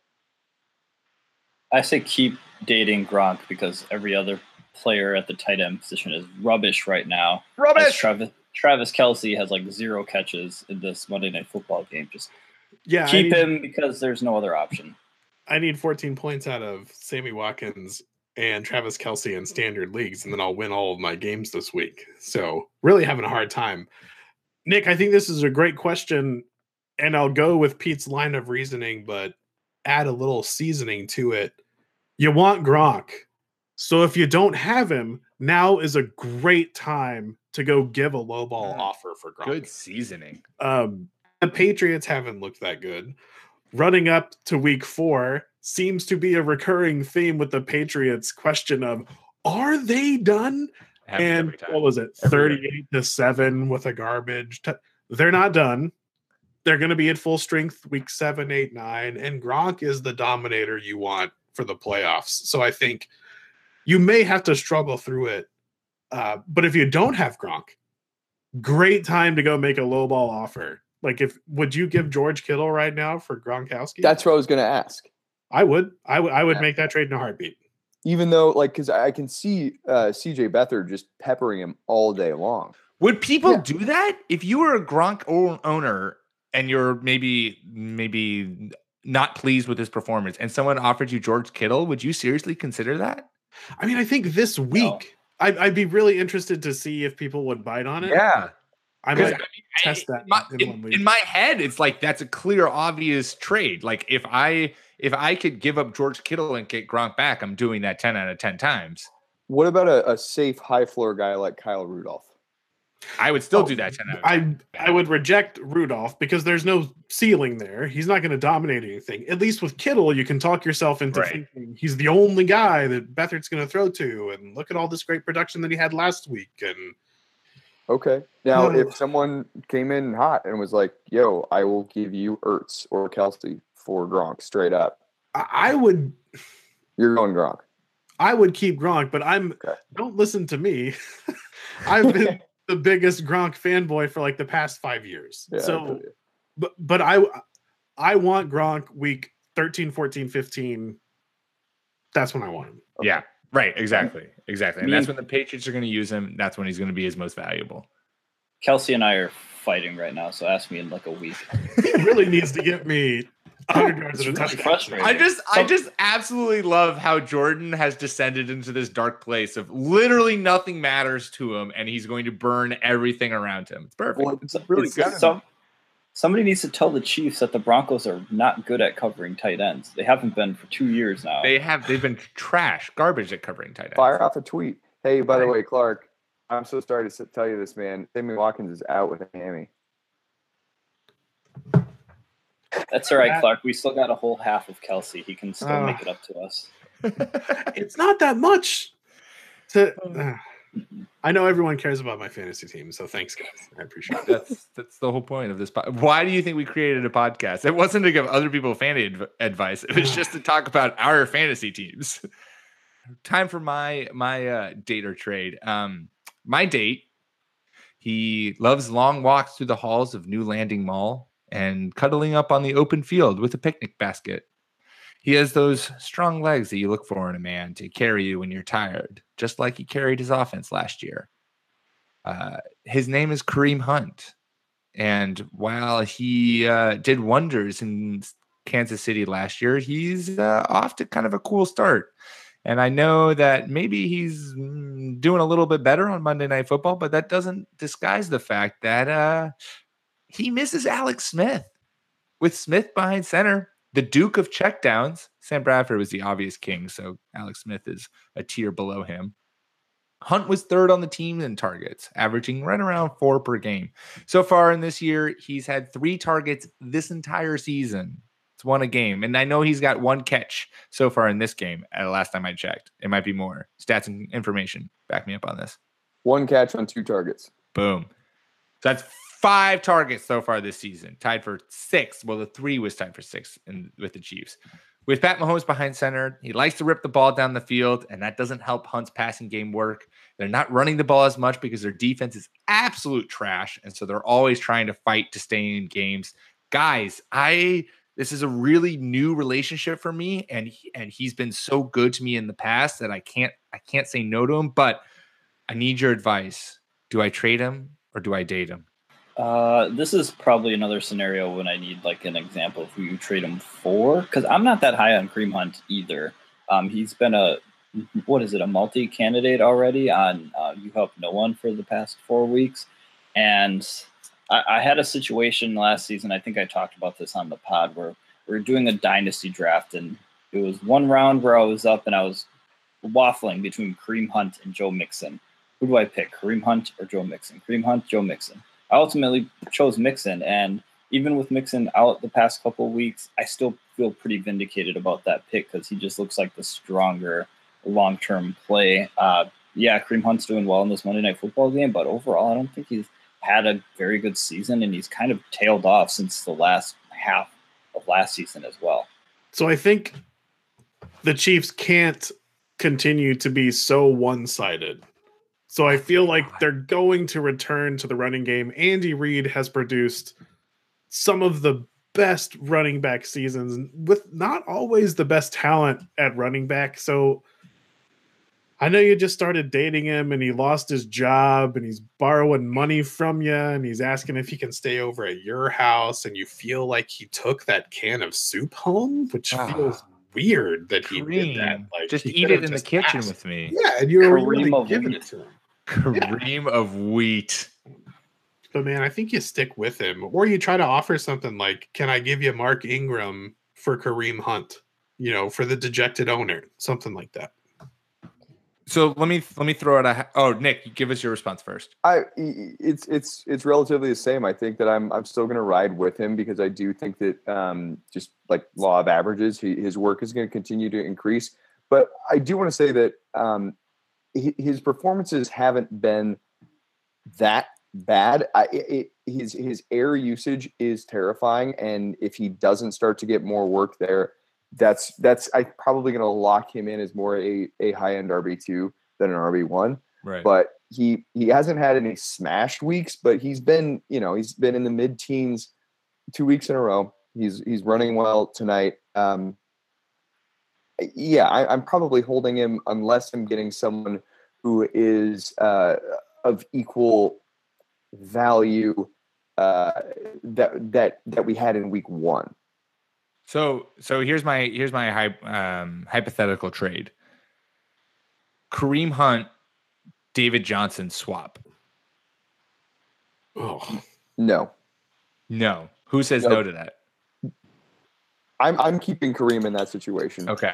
[SPEAKER 3] I say keep dating Gronk because every other player at the tight end position is rubbish right now.
[SPEAKER 1] Rubbish.
[SPEAKER 3] Travis Travis Kelce has like zero catches in this Monday Night Football game. Just
[SPEAKER 2] Yeah, I
[SPEAKER 3] keep
[SPEAKER 2] need,
[SPEAKER 3] him because there's no other option.
[SPEAKER 2] I need 14 points out of Sammy Watkins and Travis Kelce in standard leagues, and then I'll win all of my games this week. So really having a hard time. Nick, I think this is a great question, and I'll go with Pete's line of reasoning, but add a little seasoning to it. You want Gronk. So if you don't have him, now is a great time to go give a low ball
[SPEAKER 1] Mm.
[SPEAKER 2] offer for Gronk.
[SPEAKER 1] Good seasoning.
[SPEAKER 2] Um, the Patriots haven't looked that good. Running up to week four seems to be a recurring theme with the Patriots question of are they done? And what was it?
[SPEAKER 1] Every year.
[SPEAKER 2] 38 to 7 with a garbage. T- They're not done. They're going to be at full strength week seven, eight, nine. And Gronk is the dominator you want for the playoffs. So I think you may have to struggle through it. Uh, but if you don't have Gronk, great time to go make a lowball offer. Like, if would you give George Kittle right now for Gronkowski?
[SPEAKER 4] That's what I was going to ask.
[SPEAKER 2] I would. I would. I would
[SPEAKER 4] Yeah.
[SPEAKER 2] make that trade in a heartbeat.
[SPEAKER 4] Even though, like, because I can see uh, CJ Beathard just peppering him all day long.
[SPEAKER 1] Would people
[SPEAKER 4] Yeah.
[SPEAKER 1] do that if you were a Gronk owner and you're maybe maybe not pleased with his performance, and someone offered you George Kittle? Would you seriously consider that?
[SPEAKER 2] I mean, I think this week, I'd, I'd be really interested to see if people would bite on it.
[SPEAKER 1] Yeah,
[SPEAKER 2] I
[SPEAKER 1] 'Cause,
[SPEAKER 2] might
[SPEAKER 1] I mean,
[SPEAKER 2] test
[SPEAKER 1] I-
[SPEAKER 2] that
[SPEAKER 1] my-
[SPEAKER 2] in
[SPEAKER 1] in,
[SPEAKER 2] one week.
[SPEAKER 1] in my head, it's like that's a clear, obvious trade. Like if I if I could give up George Kittle and get Gronk back, I'm doing that ten out of ten times.
[SPEAKER 4] What about a, a safe high floor guy like Kyle Rudolph?
[SPEAKER 1] I would still
[SPEAKER 2] Oh,
[SPEAKER 1] do that ten out of 10.
[SPEAKER 2] I I would reject Rudolph because there's no ceiling there. He's not going to dominate anything. At least with Kittle, you can talk yourself into
[SPEAKER 1] Right.
[SPEAKER 2] thinking he's the only guy that Beathard's going to throw to. And look at all this great production that he had last week. And
[SPEAKER 4] Okay. Now,
[SPEAKER 2] No.
[SPEAKER 4] if someone came in hot and was like, "Yo, I will give you Ertz or Kelce for Gronk straight up,"
[SPEAKER 2] I, I would
[SPEAKER 4] you're going Gronk.
[SPEAKER 2] I would keep Gronk, but I'm
[SPEAKER 4] Okay.
[SPEAKER 2] don't listen to me. I've been the biggest Gronk fanboy for like the past five years.
[SPEAKER 4] Yeah,
[SPEAKER 2] so but but I I want Gronk week 13, 14, 15. That's when I want him.
[SPEAKER 1] Yeah, right. Exactly, exactly. And
[SPEAKER 3] Me
[SPEAKER 1] that's when the Patriots are going to use him. That's when he's going to be his most valuable.
[SPEAKER 3] Kelce and I are fighting right now, so ask me in like a week.
[SPEAKER 2] He really needs to get me 100 yards
[SPEAKER 3] It's
[SPEAKER 2] at a
[SPEAKER 3] really
[SPEAKER 2] touchdown.
[SPEAKER 3] frustrating.
[SPEAKER 1] I just, I just absolutely love how Jordan has descended into this dark place of literally nothing matters to him, and he's going to burn everything around him. It's perfect.
[SPEAKER 4] Well, it's really
[SPEAKER 3] It's-
[SPEAKER 4] good.
[SPEAKER 3] some- somebody needs to tell the Chiefs that the Broncos are not good at covering tight ends. They haven't been for two years now.
[SPEAKER 1] They have, they've been trash, garbage at covering tight ends.
[SPEAKER 4] Fire off a tweet. Hey, by the way, Clark, I'm so sorry to tell you this, man. Sammy Watkins is out with a hammy.
[SPEAKER 3] That's all right, Clark. We still got a whole half of Kelce. He can still
[SPEAKER 2] Ah.
[SPEAKER 3] make it up to us.
[SPEAKER 2] It's not that much to
[SPEAKER 1] Oh.
[SPEAKER 2] I know everyone cares about my fantasy team, so thanks guys. I appreciate it.
[SPEAKER 1] That's that's the whole point of this. Po- Why do you think we created a podcast? It wasn't to give other people fantasy adv- advice. It was just to talk about our fantasy teams. Time for my my uh, date or trade. Um, my date. He loves long walks through the halls of New Landing Mall and cuddling up on the open field with a picnic basket. He has those strong legs that you look for in a man to carry you when you're tired, just like he carried his offense last year. Uh, his name is Kareem Hunt. And while he uh, did wonders in Kansas City last year, he's uh, off to kind of a cool start. And I know that maybe he's mm, doing a little bit better on Monday Night Football, but that doesn't disguise the fact that uh, he misses Alex Smith. With Smith behind center, the Duke of checkdowns, Sam Bradford was the obvious king, so Alex Smith is a tier below him. Hunt was third on the team in targets, averaging right around four per game. So far in this year, he's had three targets this entire season. It's one a game. And I know he's got one catch so far in this game at last time I checked. It might be more. Stats and information back me up on this.
[SPEAKER 4] One catch on two targets.
[SPEAKER 1] Boom. So that's five targets so far this season, tied for six. Well, the three was tied for six in, with the Chiefs. With Pat Mahomes behind center, he likes to rip the ball down the field, and that doesn't help Hunt's passing game work. They're not running the ball as much because their defense is absolute trash, and so they're always trying to fight to stay in games. Guys, I this is a really new relationship for me, and he, and he's been so good to me in the past that I can't I can't say no to him. But I need your advice. Do I trade him or do I date him?
[SPEAKER 3] Uh, this is probably another scenario when I need like an example of who you trade him for, because I'm not that high on Kareem Hunt either. Um, he's been a what is it, a multi candidate already on uh, You Help No One for the past four weeks. And I, I had a situation last season. I think I talked about this on the pod where we are doing a dynasty draft, and it was one round where I was up and I was waffling between Kareem Hunt and Joe Mixon. Who do I pick, Kareem Hunt or Joe Mixon? Kareem Hunt, Joe Mixon. I ultimately chose Mixon, and even with Mixon out the past couple weeks, I still feel pretty vindicated about that pick because he just looks like the stronger long term play. Uh, yeah, Kareem Hunt's doing well in this Monday Night Football game, but overall, I don't think he's had a very good season, and he's kind of tailed off since the last half of last season as well.
[SPEAKER 2] So I think the Chiefs can't continue to be so one sided. So I feel like they're going to return to the running game. Andy Reid has produced some of the best running back seasons with not always the best talent at running back. So I know you just started dating him and he lost his job and he's borrowing money from you and he's asking if he can stay over at your house and you feel like he took that can of soup home, which
[SPEAKER 1] Ah.
[SPEAKER 2] feels weird that he did that. Like
[SPEAKER 1] just eat it in the kitchen
[SPEAKER 2] asked.
[SPEAKER 1] with me.
[SPEAKER 2] Yeah, and you're
[SPEAKER 3] Kareem
[SPEAKER 2] really giving it to him.
[SPEAKER 1] Kareem of wheat.
[SPEAKER 2] But man, I think you stick with him, or you try to offer something like, "Can I give you Mark Ingram for Kareem Hunt?" You know, for the dejected owner, something like that.
[SPEAKER 1] So let me let me throw it. A, oh, Nick, give us your response first.
[SPEAKER 4] I it's it's it's relatively the same. I think that I'm I'm still going to ride with him because I do think that um, just like law of averages, he, his work is going to continue to increase. But I do want to say that um, he, his performances haven't been that bad. I, it, his his air usage is terrifying, and if he doesn't start to get more work there, that's that's I probably going to lock him in as more a a high end RB two than an RB one
[SPEAKER 1] Right.
[SPEAKER 4] but he he hasn't had any smashed weeks, but he's been you know he's been in the mid teens two weeks in a row. He's he's running well tonight. Um, yeah, I, I'm probably holding him unless I'm getting someone who is uh, of equal value uh, that that that we had in week one.
[SPEAKER 1] So so here's my here's my um, hypothetical trade. Kareem Hunt, David Johnson swap.
[SPEAKER 2] Oh,
[SPEAKER 4] No,
[SPEAKER 1] No. Who says no
[SPEAKER 4] Nope.
[SPEAKER 1] to that?
[SPEAKER 4] I'm I'm keeping Kareem in that situation
[SPEAKER 1] Okay.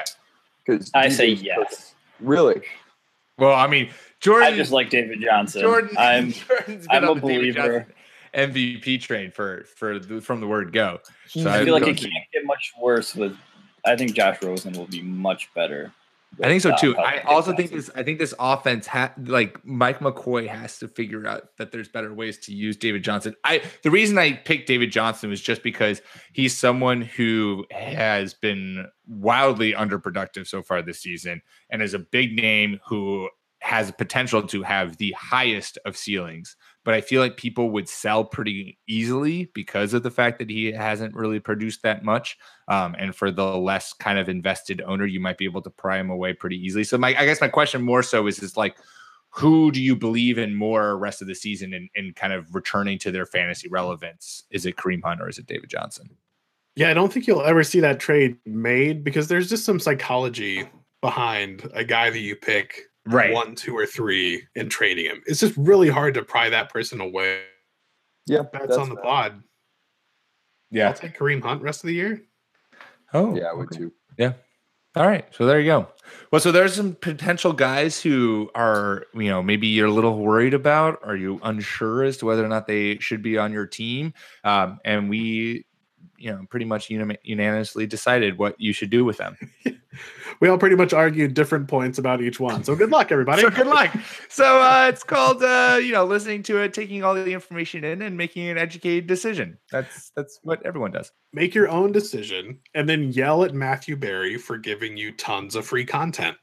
[SPEAKER 4] because
[SPEAKER 3] I say yes.
[SPEAKER 4] Really,
[SPEAKER 1] Well, I mean, Jordan.
[SPEAKER 3] I just like David Johnson.
[SPEAKER 1] Jordan.
[SPEAKER 3] I'm
[SPEAKER 1] Jordan's been
[SPEAKER 3] I'm
[SPEAKER 1] on
[SPEAKER 3] a
[SPEAKER 1] the David
[SPEAKER 3] believer.
[SPEAKER 1] Johnson MVP train for for the, from the word go. So
[SPEAKER 3] I
[SPEAKER 1] I
[SPEAKER 3] feel like it can't get much worse with. I think Josh Rosen will be much better.
[SPEAKER 1] I think so too. I also think this. I think this offense ha- like Mike McCoy has to figure out that there's better ways to use David Johnson. I the reason I picked David Johnson was just because he's someone who has been wildly underproductive so far this season and is a big name who has potential to have the highest of ceilings. But I feel like people would sell pretty easily because of the fact that he hasn't really produced that much. Um, and for the less kind of invested owner, you might be able to pry him away pretty easily. So my, I guess my question more so is, is like, who do you believe in more rest of the season and in kind of returning to their fantasy relevance? Is it Kareem Hunt or is it David Johnson?
[SPEAKER 2] yeah. I don't think you'll ever see that trade made because there's just some psychology behind a guy that you pick one, two, or three and trading him. It's just really hard to pry that person away.
[SPEAKER 4] yeah,
[SPEAKER 2] That's, on the
[SPEAKER 4] fair.
[SPEAKER 2] pod. I'll take Kareem Hunt rest of the year.
[SPEAKER 1] Oh,
[SPEAKER 4] Yeah, I would
[SPEAKER 1] okay.
[SPEAKER 4] too. Yeah.
[SPEAKER 1] All right. So there you go. Well, so there's some potential guys who are, you know, maybe you're a little worried about. Are you unsure as to whether or not they should be on your team? Um, and we, you know, pretty much unanimously decided what you should do with them.
[SPEAKER 2] We all pretty much argued different points about each one. So good luck, everybody.
[SPEAKER 1] So good luck. So uh, it's called, uh, you know, listening to it, taking all the information in, and making an educated decision. That's that's what everyone does.
[SPEAKER 2] Make your own decision and then yell at Matthew Berry for giving you tons of free content.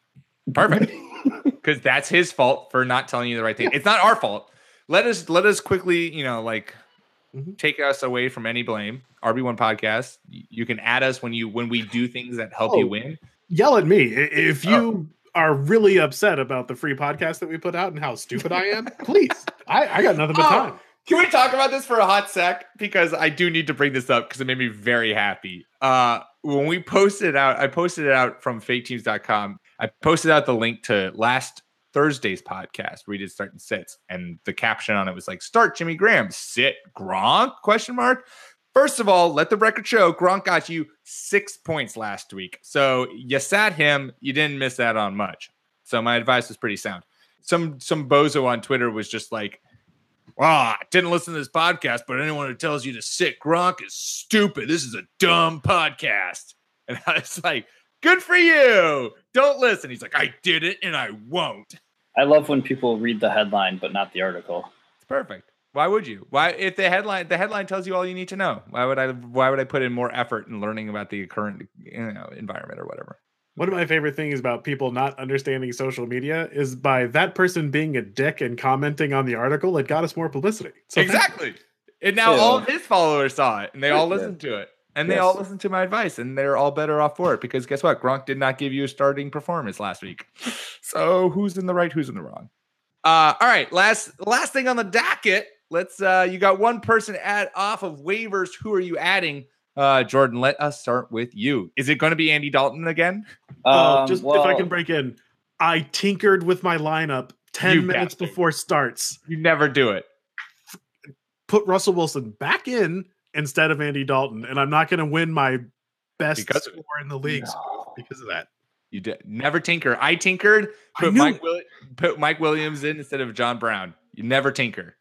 [SPEAKER 1] Perfect. Because that's his fault for not telling you the right thing. It's not our fault. Let us let us quickly, you know, like
[SPEAKER 2] Mhm.
[SPEAKER 1] take us away from any blame. RB1 podcast. You can add us when you when we do things that help you
[SPEAKER 2] Oh.
[SPEAKER 1] win.
[SPEAKER 2] Yell at me. If you
[SPEAKER 1] Oh.
[SPEAKER 2] are really upset about the free podcast that we put out and how stupid I am, please. I, I got nothing but
[SPEAKER 1] Oh.
[SPEAKER 2] time.
[SPEAKER 1] Can we talk about this for a hot sec? Because I do need to bring this up because it made me very happy. Uh, when we posted out, I posted it out from faketeams.com. I posted out the link to last Thursday's podcast where we did start and sits, and the caption on it was like "Start Jimmy Graham, sit Gronk?" Question mark. First of all, let the record show Gronk got you six points last week, so you sat him. You didn't miss that on much. So my advice was pretty sound. Some some bozo on Twitter was just like, "Wow, I didn't listen to this podcast, but anyone who tells you to sit Gronk is stupid. This is a dumb podcast." And I was like, "Good for you. Don't listen." He's like, "I did it, and I won't."
[SPEAKER 3] I love when people read the headline but not the article.
[SPEAKER 1] It's perfect. Why would you? Why if the headline the headline tells you all you need to know? Why would I why would I put in more effort in learning about the current you know environment or whatever?
[SPEAKER 2] One of my favorite things about people not understanding social media is by that person being a dick and commenting on the article, it got us more publicity. So
[SPEAKER 1] exactly. And now
[SPEAKER 3] Yeah.
[SPEAKER 1] all of his followers saw it and they all
[SPEAKER 4] Yeah.
[SPEAKER 1] listened to it. And they
[SPEAKER 4] Yes.
[SPEAKER 1] all listened to my advice and they're all better off for it because guess what? Gronk did not give you a starting performance last week. So who's in the right, who's in the wrong? Uh all right, last last thing on the docket. Let's uh you got one person add off of waivers. Who are you adding? Uh Jordan, let us start with you. Is it going to be Andy Dalton again?
[SPEAKER 2] Oh,
[SPEAKER 3] Um,
[SPEAKER 2] just if I can break in, I tinkered with my lineup 10 minutes before starts.
[SPEAKER 1] You never do it.
[SPEAKER 2] Put Russell Wilson back in instead of Andy Dalton, and I'm not going to win my best
[SPEAKER 1] Because
[SPEAKER 2] score in the league because of that.
[SPEAKER 1] You did never tinker. I tinkered. Put
[SPEAKER 2] knew
[SPEAKER 1] Mike. Will- put Mike Williams in instead of John Brown. You never tinker.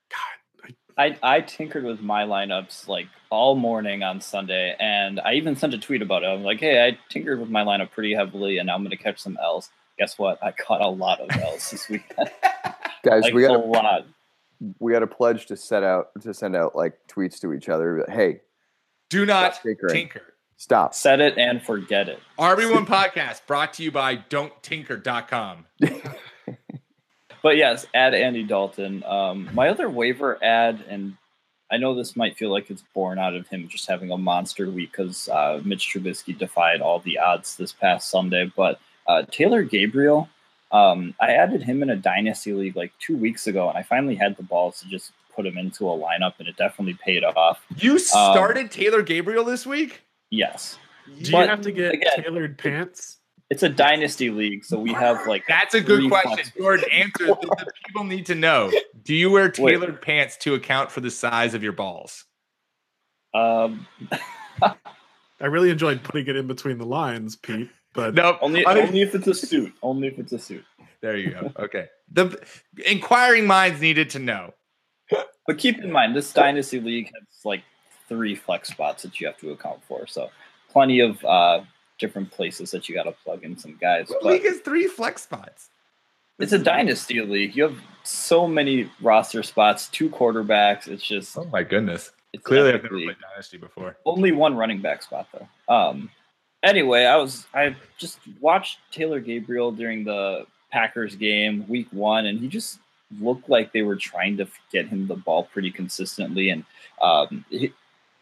[SPEAKER 3] I, I tinkered with my lineups like all morning on Sunday, and I even sent a tweet about it. I'm like, hey, I tinkered with my lineup pretty heavily, and now I'm going to catch some L's. Guess what? I caught a lot of L's this weekend.
[SPEAKER 4] Guys,
[SPEAKER 3] like
[SPEAKER 4] we got
[SPEAKER 3] a
[SPEAKER 4] got
[SPEAKER 3] lot.
[SPEAKER 4] We had a pledge to set out to send out like tweets to each other. that, Hey,
[SPEAKER 1] Do not
[SPEAKER 4] tinkering.
[SPEAKER 1] tinker.
[SPEAKER 4] stop.
[SPEAKER 3] Set it and forget it.
[SPEAKER 1] RB1 podcast brought to you by don't don'ttinker.com.
[SPEAKER 3] But yes, add Andy Dalton. Um, my other waiver ad, and I know this might feel like it's born out of him just having a monster week because uh, Mitch Trubisky defied all the odds this past Sunday. But uh, Taylor Gabriel, um, I added him in a dynasty league like two weeks ago, and I finally had the balls to just put him into a lineup, and it definitely paid off.
[SPEAKER 1] You started Taylor Gabriel this week?
[SPEAKER 3] Yes,
[SPEAKER 2] Do you have to get
[SPEAKER 3] again-
[SPEAKER 2] tailored pants?
[SPEAKER 3] it's a dynasty league, so we have like
[SPEAKER 1] That's a good question.
[SPEAKER 3] flex-
[SPEAKER 1] Jordan, answer. the, the people need to know. Do you wear tailored pants to account for the size of your balls?
[SPEAKER 3] Um,
[SPEAKER 2] I really enjoyed putting it in between the lines, Pete. But
[SPEAKER 1] No,
[SPEAKER 3] only
[SPEAKER 1] I-
[SPEAKER 3] only if it's a suit. Only if it's a suit.
[SPEAKER 1] There you go. Okay. The inquiring minds needed to know.
[SPEAKER 3] But keep in mind, this dynasty league has like three flex spots that you have to account for. So plenty of uh, different places that you got to plug in some guys.
[SPEAKER 1] What league has three flex spots?
[SPEAKER 3] it's a dynasty league. You have so many roster spots, two quarterbacks. It's just
[SPEAKER 1] Oh my goodness.
[SPEAKER 3] it's
[SPEAKER 1] Clearly,
[SPEAKER 3] an
[SPEAKER 1] I've never
[SPEAKER 3] league.
[SPEAKER 1] played Dynasty before.
[SPEAKER 3] Only one running back spot though. Um. Anyway, I was I just watched Taylor Gabriel during the Packers game week one, and he just looked like they were trying to get him the ball pretty consistently, and um, he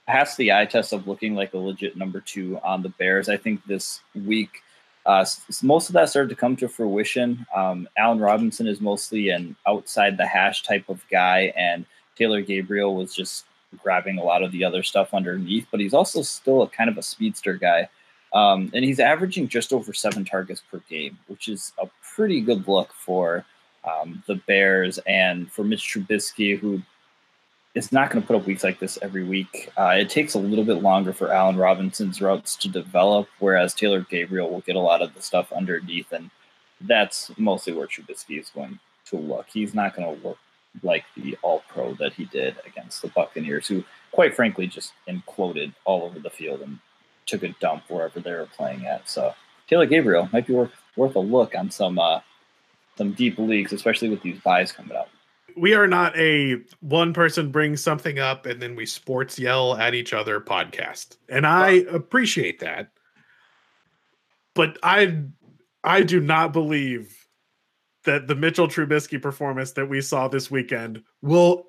[SPEAKER 3] passed the eye test of looking like a legit number two on the Bears. I think this week. Uh, most of that started to come to fruition. Um, Allen Robinson is mostly an outside the hash type of guy, and Taylor Gabriel was just grabbing a lot of the other stuff underneath, but he's also still a kind of a speedster guy. Um, and he's averaging just over seven targets per game, which is a pretty good look for um, the Bears and for Mitch Trubisky, who is not going to put up weeks like this every week. Uh, it takes a little bit longer for Allen Robinson's routes to develop, whereas Taylor Gabriel will get a lot of the stuff underneath, and that's mostly where Trubisky is going to look. He's not going to look like the All Pro that he did against the Buccaneers, who, quite frankly, just imploded all over the field and took a dump wherever they were playing at. So Taylor Gabriel might be worth worth a look on some uh, some deep leagues, especially with these byes coming up.
[SPEAKER 2] we are not a one person brings something up and then we sports yell at each other podcast. And I appreciate that. But I I do not believe that the Mitchell Trubisky performance that we saw this weekend will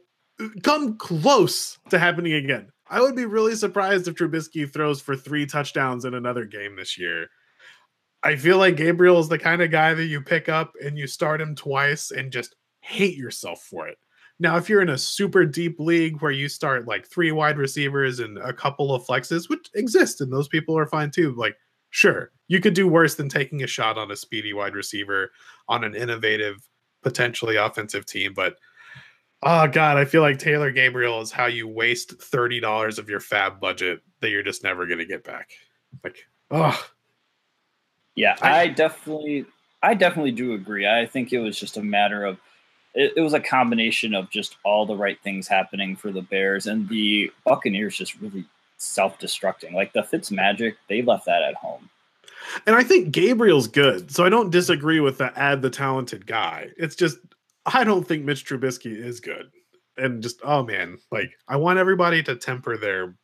[SPEAKER 2] come close to happening again. I would be really surprised if Trubisky throws for three touchdowns in another game this year. I feel like Gabriel is the kind of guy that you pick up and you start him twice and just hate yourself for it. Now, if you're in a super deep league where you start like three wide receivers and a couple of flexes, which exist and those people are fine too, like Sure, you could do worse than taking a shot on a speedy wide receiver on an innovative, potentially offensive team. But oh god, I feel like Taylor Gabriel is how you waste thirty dollars of your fab budget that you're just never going to get back. Like, oh,
[SPEAKER 3] Yeah, I definitely, I definitely do agree. I think it was just a matter of, it, it was a combination of just all the right things happening for the Bears and the Buccaneers just really self-destructing. Like the Fitz Magic, they left that at home.
[SPEAKER 2] and I think Gabriel's good, so I don't disagree with the add the talented guy. It's just I don't think Mitch Trubisky is good, and just oh man, like I want everybody to temper their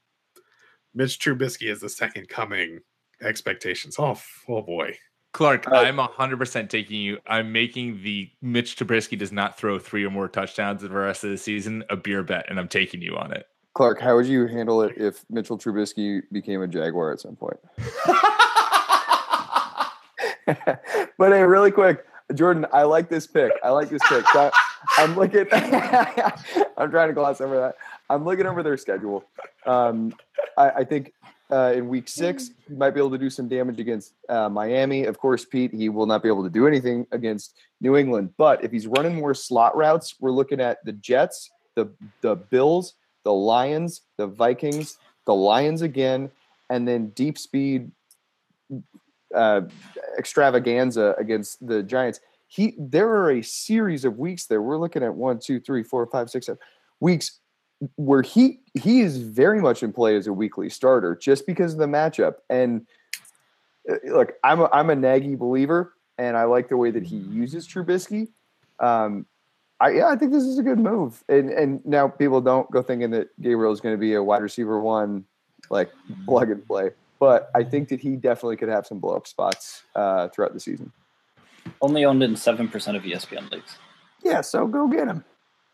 [SPEAKER 2] Mitch Trubisky is the second coming expectations. Oh, oh boy.
[SPEAKER 1] Clark,
[SPEAKER 4] Uh,
[SPEAKER 1] I'm 100% taking you. I'm making the Mitch Trubisky does not throw three or more touchdowns in the rest of the season a beer bet, and I'm taking you on it.
[SPEAKER 4] Clark, how would you handle it if Mitchell Trubisky became a Jaguar at some point? but hey, really quick, Jordan, I like this pick. I like this pick. So I'm looking. I'm trying to gloss over that. I'm looking over their schedule. Um, I, I think uh, in week six, he might be able to do some damage against uh, Miami. Of course, Pete, he will not be able to do anything against New England. But if he's running more slot routes, we're looking at the Jets, the the Bills, the Lions, the Vikings, the Lions again, and then deep speed uh, extravaganza against the Giants. He there are a series of weeks there. We're looking at one, two, three, four, five, six, seven weeks where he he is very much in play as a weekly starter just because of the matchup. And uh, look, I'm a, I'm a Nagy believer, and I like the way that he uses Trubisky. Um, I yeah, I think this is a good move. And and now people don't go thinking that Gabriel is going to be a wide receiver one, like plug and play. But I think that he definitely could have some blow up spots uh, throughout the season.
[SPEAKER 3] Only owned in 7% of ESPN leagues.
[SPEAKER 4] Yeah, so go get him.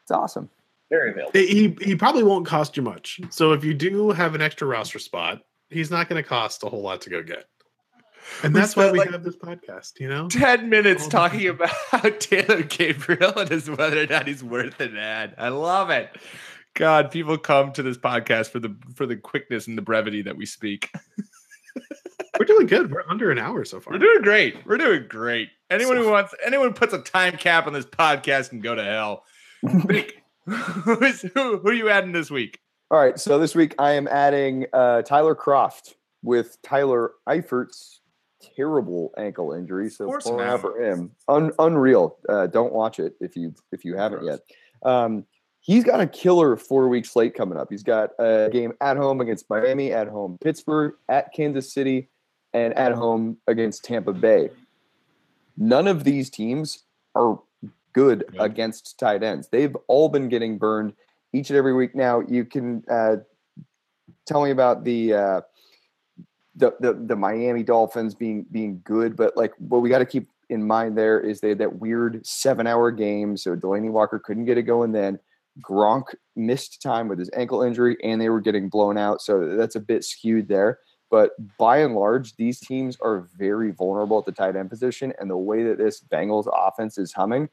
[SPEAKER 4] It's awesome.
[SPEAKER 3] Very available.
[SPEAKER 2] He he probably won't cost you much. So if you do have an extra roster spot, he's not going to cost a whole lot to go get. And
[SPEAKER 1] We
[SPEAKER 2] that's why we
[SPEAKER 1] like,
[SPEAKER 2] have this podcast, you know?
[SPEAKER 1] 10 minutes
[SPEAKER 2] Oh,
[SPEAKER 1] talking about Taylor Gabriel and his whether or not he's worth an ad. I love it. God, people come to this podcast for the for the quickness and the brevity that we speak.
[SPEAKER 2] We're doing good. We're under an hour so far.
[SPEAKER 1] We're doing great. We're doing great. Anyone who wants anyone who puts a time cap on this podcast can go to hell. Vic, who's, who, who are you adding this week?
[SPEAKER 4] All right, so this week I am adding uh, Tyler Kroft with Tyler Eifert's terrible ankle injury. So
[SPEAKER 1] course,
[SPEAKER 4] pour
[SPEAKER 1] man.
[SPEAKER 4] out for him. Un- unreal. Uh, don't watch it if you if you haven't
[SPEAKER 1] Gross.
[SPEAKER 4] yet. Um, he's got a killer four week slate coming up. He's got a game at home against Miami, at home Pittsburgh, at Kansas City, and at home against Tampa Bay. None of these teams are good
[SPEAKER 1] Yeah.
[SPEAKER 4] against tight ends. They've all been getting burned each and every week. Now you can uh, tell me about the, uh, the the the Miami Dolphins being being good, but like what we got to keep in mind there is they had that weird seven hour game, so Delanie Walker couldn't get it going. Then Gronk missed time with his ankle injury, and they were getting blown out, so that's a bit skewed there. But by and large, these teams are very vulnerable at the tight end position, and the way that this Bengals offense is humming,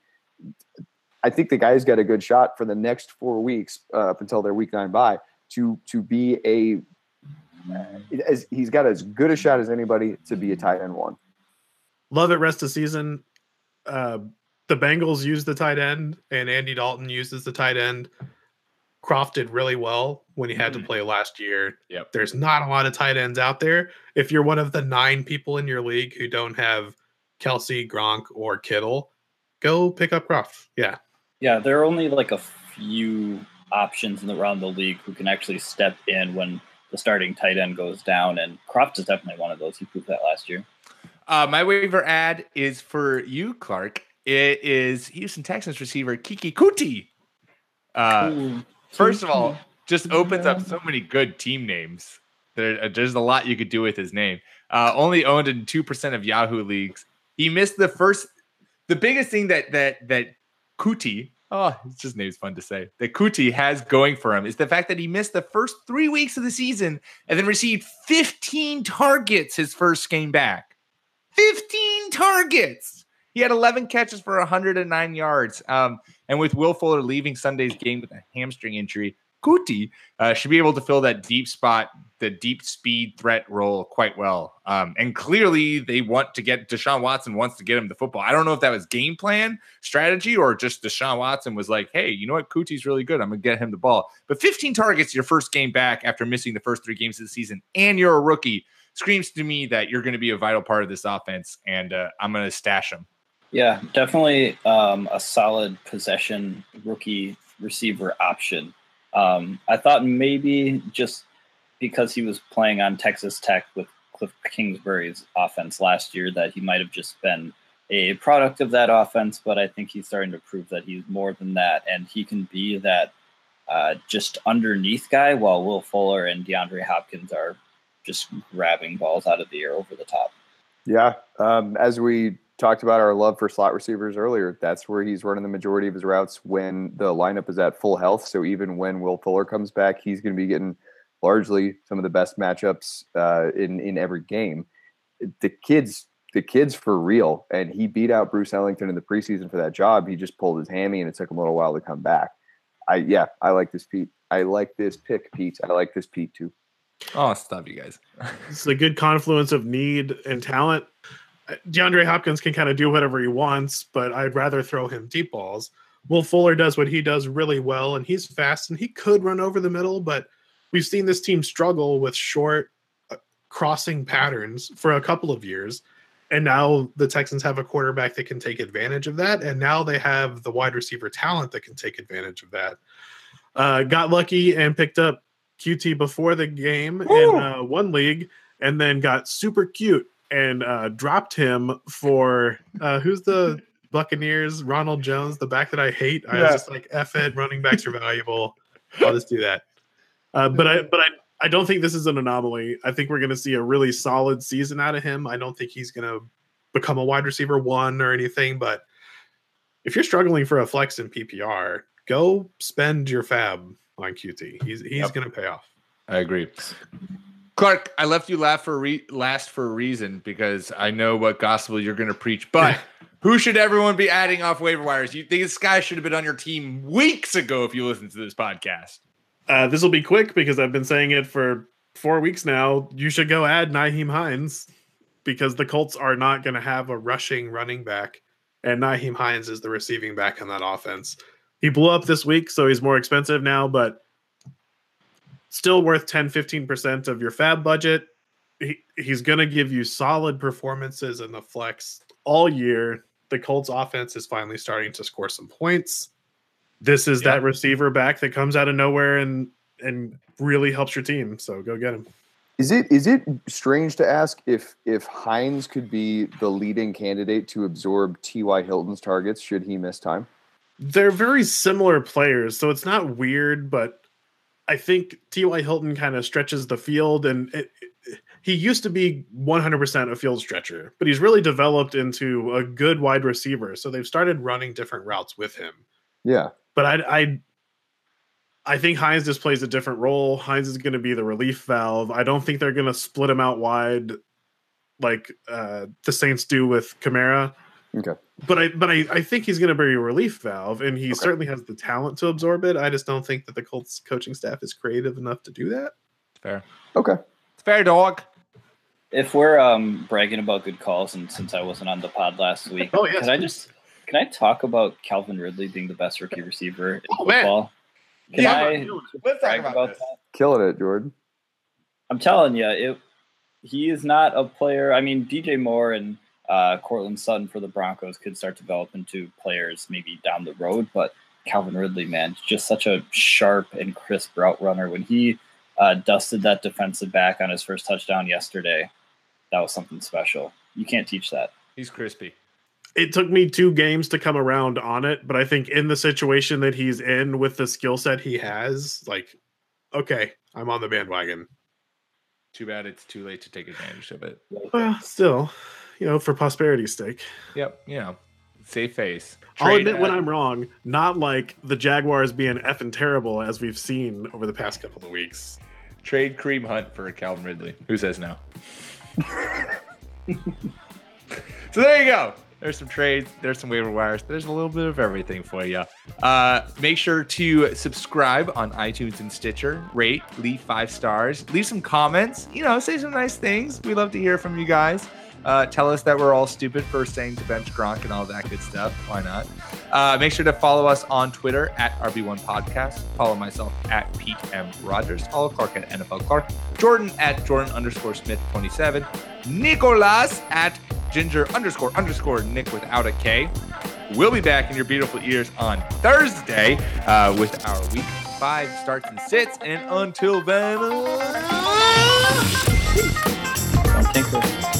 [SPEAKER 4] I think the guy's got a good shot for the next four weeks uh, up until their week nine bye to to be a as he's got as good a shot as anybody to be a tight end one.
[SPEAKER 2] Love it rest of season. Uh, the Bengals use the tight end, and Andy Dalton uses the tight end. Kroft did really well when he had to
[SPEAKER 1] Mhm.
[SPEAKER 2] play last year.
[SPEAKER 1] Yep.
[SPEAKER 2] There's not a lot of tight ends out there. If you're one of the nine people in your league who don't have Kelce, Gronk, or Kittle, go pick up Kroft. Yeah.
[SPEAKER 3] Yeah, there are only like a few options in the, around the league who can actually step in when the starting tight end goes down, and Kroft is definitely one of those. He proved that last year.
[SPEAKER 1] Uh, my waiver ad is for you, Clark. It is Houston Texans receiver Keke Coutee. Uh, First of all, just opens up so many good team names. There, uh, there's a lot you could do with his name. Uh, only owned in two percent of Yahoo leagues. He missed the first. The biggest thing that that that Coutee, oh, his just name's fun to say. That Coutee has going for him is the fact that he missed the first three weeks of the season and then received 15 targets his first game back. 15 targets. He had 11 catches for 109 yards. Um, and with Will Fuller leaving Sunday's game with a hamstring injury, Coutee uh, should be able to fill that deep spot, the deep speed threat role quite well. Um, and clearly, they want to get Deshaun Watson wants to get him the football. I don't know if that was game plan strategy or just Deshaun Watson was like, hey, you know what? Coutee's really good. I'm going to get him the ball. But 15 targets your first game back after missing the first three games of the season, and you're a rookie screams to me that you're going to be a vital part of this offense, and uh, I'm going to stash him.
[SPEAKER 3] Yeah, definitely um, a solid possession rookie receiver option. Um, I thought maybe just because he was playing on Texas Tech with Cliff Kingsbury's offense last year that he might have just been a product of that offense, but I think he's starting to prove that he's more than that, and he can be that uh, just underneath guy while Will Fuller and DeAndre Hopkins are just grabbing balls out of the air over the top.
[SPEAKER 4] Yeah, um, as we talked about our love for slot receivers earlier, that's where he's running the majority of his routes when the lineup is at full health. So even when Will Fuller comes back, he's going to be getting largely some of the best matchups uh, in in every game. The kids, the kids for real, and he beat out Bruce Ellington in the preseason for that job. He just pulled his hammy, and it took him a little while to come back. I yeah, I like this Pete. I like this pick, Pete. I like this Pete too.
[SPEAKER 1] Oh, stop you guys.
[SPEAKER 2] it's a good confluence of need and talent. DeAndre Hopkins can kind of do whatever he wants, but I'd rather throw him deep balls. Will Fuller does what he does really well, and he's fast and he could run over the middle, but we've seen this team struggle with short uh, crossing patterns for a couple of years. And now the Texans have a quarterback that can take advantage of that. And now they have the wide receiver talent that can take advantage of that. Uh, got lucky and picked up Coutee before the game Ooh. in uh, one league, and then got super cute and uh, dropped him for uh, who's the Buccaneers? Ronald Jones, the back that I hate. I was just like, "F it, running backs are valuable. I'll just do that." Uh, but I, but I, I don't think this is an anomaly. I think we're going to see a really solid season out of him. I don't think he's going to become a wide receiver one or anything. But if you're struggling for a flex in PPR, go spend your fab on Coutee. He's he's yep. going to pay off.
[SPEAKER 1] I agree. Clark, I left you last for re- last for a reason because I know what gospel you're going to preach. But who should everyone be adding off waiver wires? You think this guy should have been on your team weeks ago if you listened to this podcast?
[SPEAKER 2] Uh, this will be quick because I've been saying it for four weeks now. You should go add Nyheim Hines because the Colts are not going to have a rushing running back, and Nyheim Hines is the receiving back on that offense. He blew up this week, so he's more expensive now, but still worth 10 15% of your fab budget. He, he's going to give you solid performances in the flex all year. The Colts offense is finally starting to score some points. This is that receiver back that comes out of nowhere and and really helps your team. So go get him.
[SPEAKER 4] Is it is it strange to ask if if Hines could be the leading candidate to absorb T.Y. Hilton's targets should he miss time?
[SPEAKER 2] They're very similar players, so it's not weird, but I think T.Y. Hilton kind of stretches the field and it, it, he used to be 100% a field stretcher, but he's really developed into a good wide receiver. So they've started running different routes with him.
[SPEAKER 4] Yeah.
[SPEAKER 2] But I I I think Hines just plays a different role. Hines is going to be the relief valve. I don't think they're going to split him out wide like uh, the Saints do with Kamara.
[SPEAKER 4] Okay.
[SPEAKER 2] But I but I, I think he's going to be a relief valve, and he okay. certainly has the talent to absorb it. I just don't think that the Colts coaching staff is creative enough to do that.
[SPEAKER 1] Fair.
[SPEAKER 4] Okay.
[SPEAKER 1] It's fair, dog.
[SPEAKER 3] If we're um, bragging about good calls, and since I wasn't on the pod last week, oh yes, can I just can I talk about Calvin Ridley being the best rookie receiver in oh, football? Man. Can
[SPEAKER 1] yeah, I let's talk about, about that?
[SPEAKER 4] Killing it, Jordan.
[SPEAKER 3] I'm telling you, it. He is not a player. I mean, DJ Moore and uh, Courtland Sutton for the Broncos could start developing develop into players maybe down the road, but Calvin Ridley, man, just such a sharp and crisp route runner. When he uh, dusted that defensive back on his first touchdown yesterday, that was something special. You can't teach that.
[SPEAKER 1] He's crispy
[SPEAKER 2] it took me two games to come around on it, but I think in the situation that he's in with the skill set he has, like, okay, I'm on the bandwagon.
[SPEAKER 1] Too bad it's too late to take advantage of it.
[SPEAKER 2] Well, still, you know, for prosperity's sake.
[SPEAKER 1] Yep, Yeah. know, save face.
[SPEAKER 2] Trade I'll admit at- when I'm wrong, not like the Jaguars being effing terrible as we've seen over the past couple of weeks.
[SPEAKER 1] Trade Kareem Hunt for Calvin Ridley. Who says no? so there you go There's some trades. There's some waiver wires. There's a little bit of everything for you. Uh, make sure to subscribe on iTunes and Stitcher. Rate, leave five stars, leave some comments. You know, say some nice things. We love to hear from you guys. Uh, tell us that we're all stupid for saying to bench Gronk and all that good stuff. Why not? Uh, make sure to follow us on Twitter at RB1 Podcast. Follow myself at Pete M. Rogers. Follow Clark at NFL Clark. Jordan at Jordan underscore Smith 27. Nicolas at Ginger underscore underscore Nick without a K. We'll be back in your beautiful ears on Thursday uh, with our week five starts and sits. And until then, uh.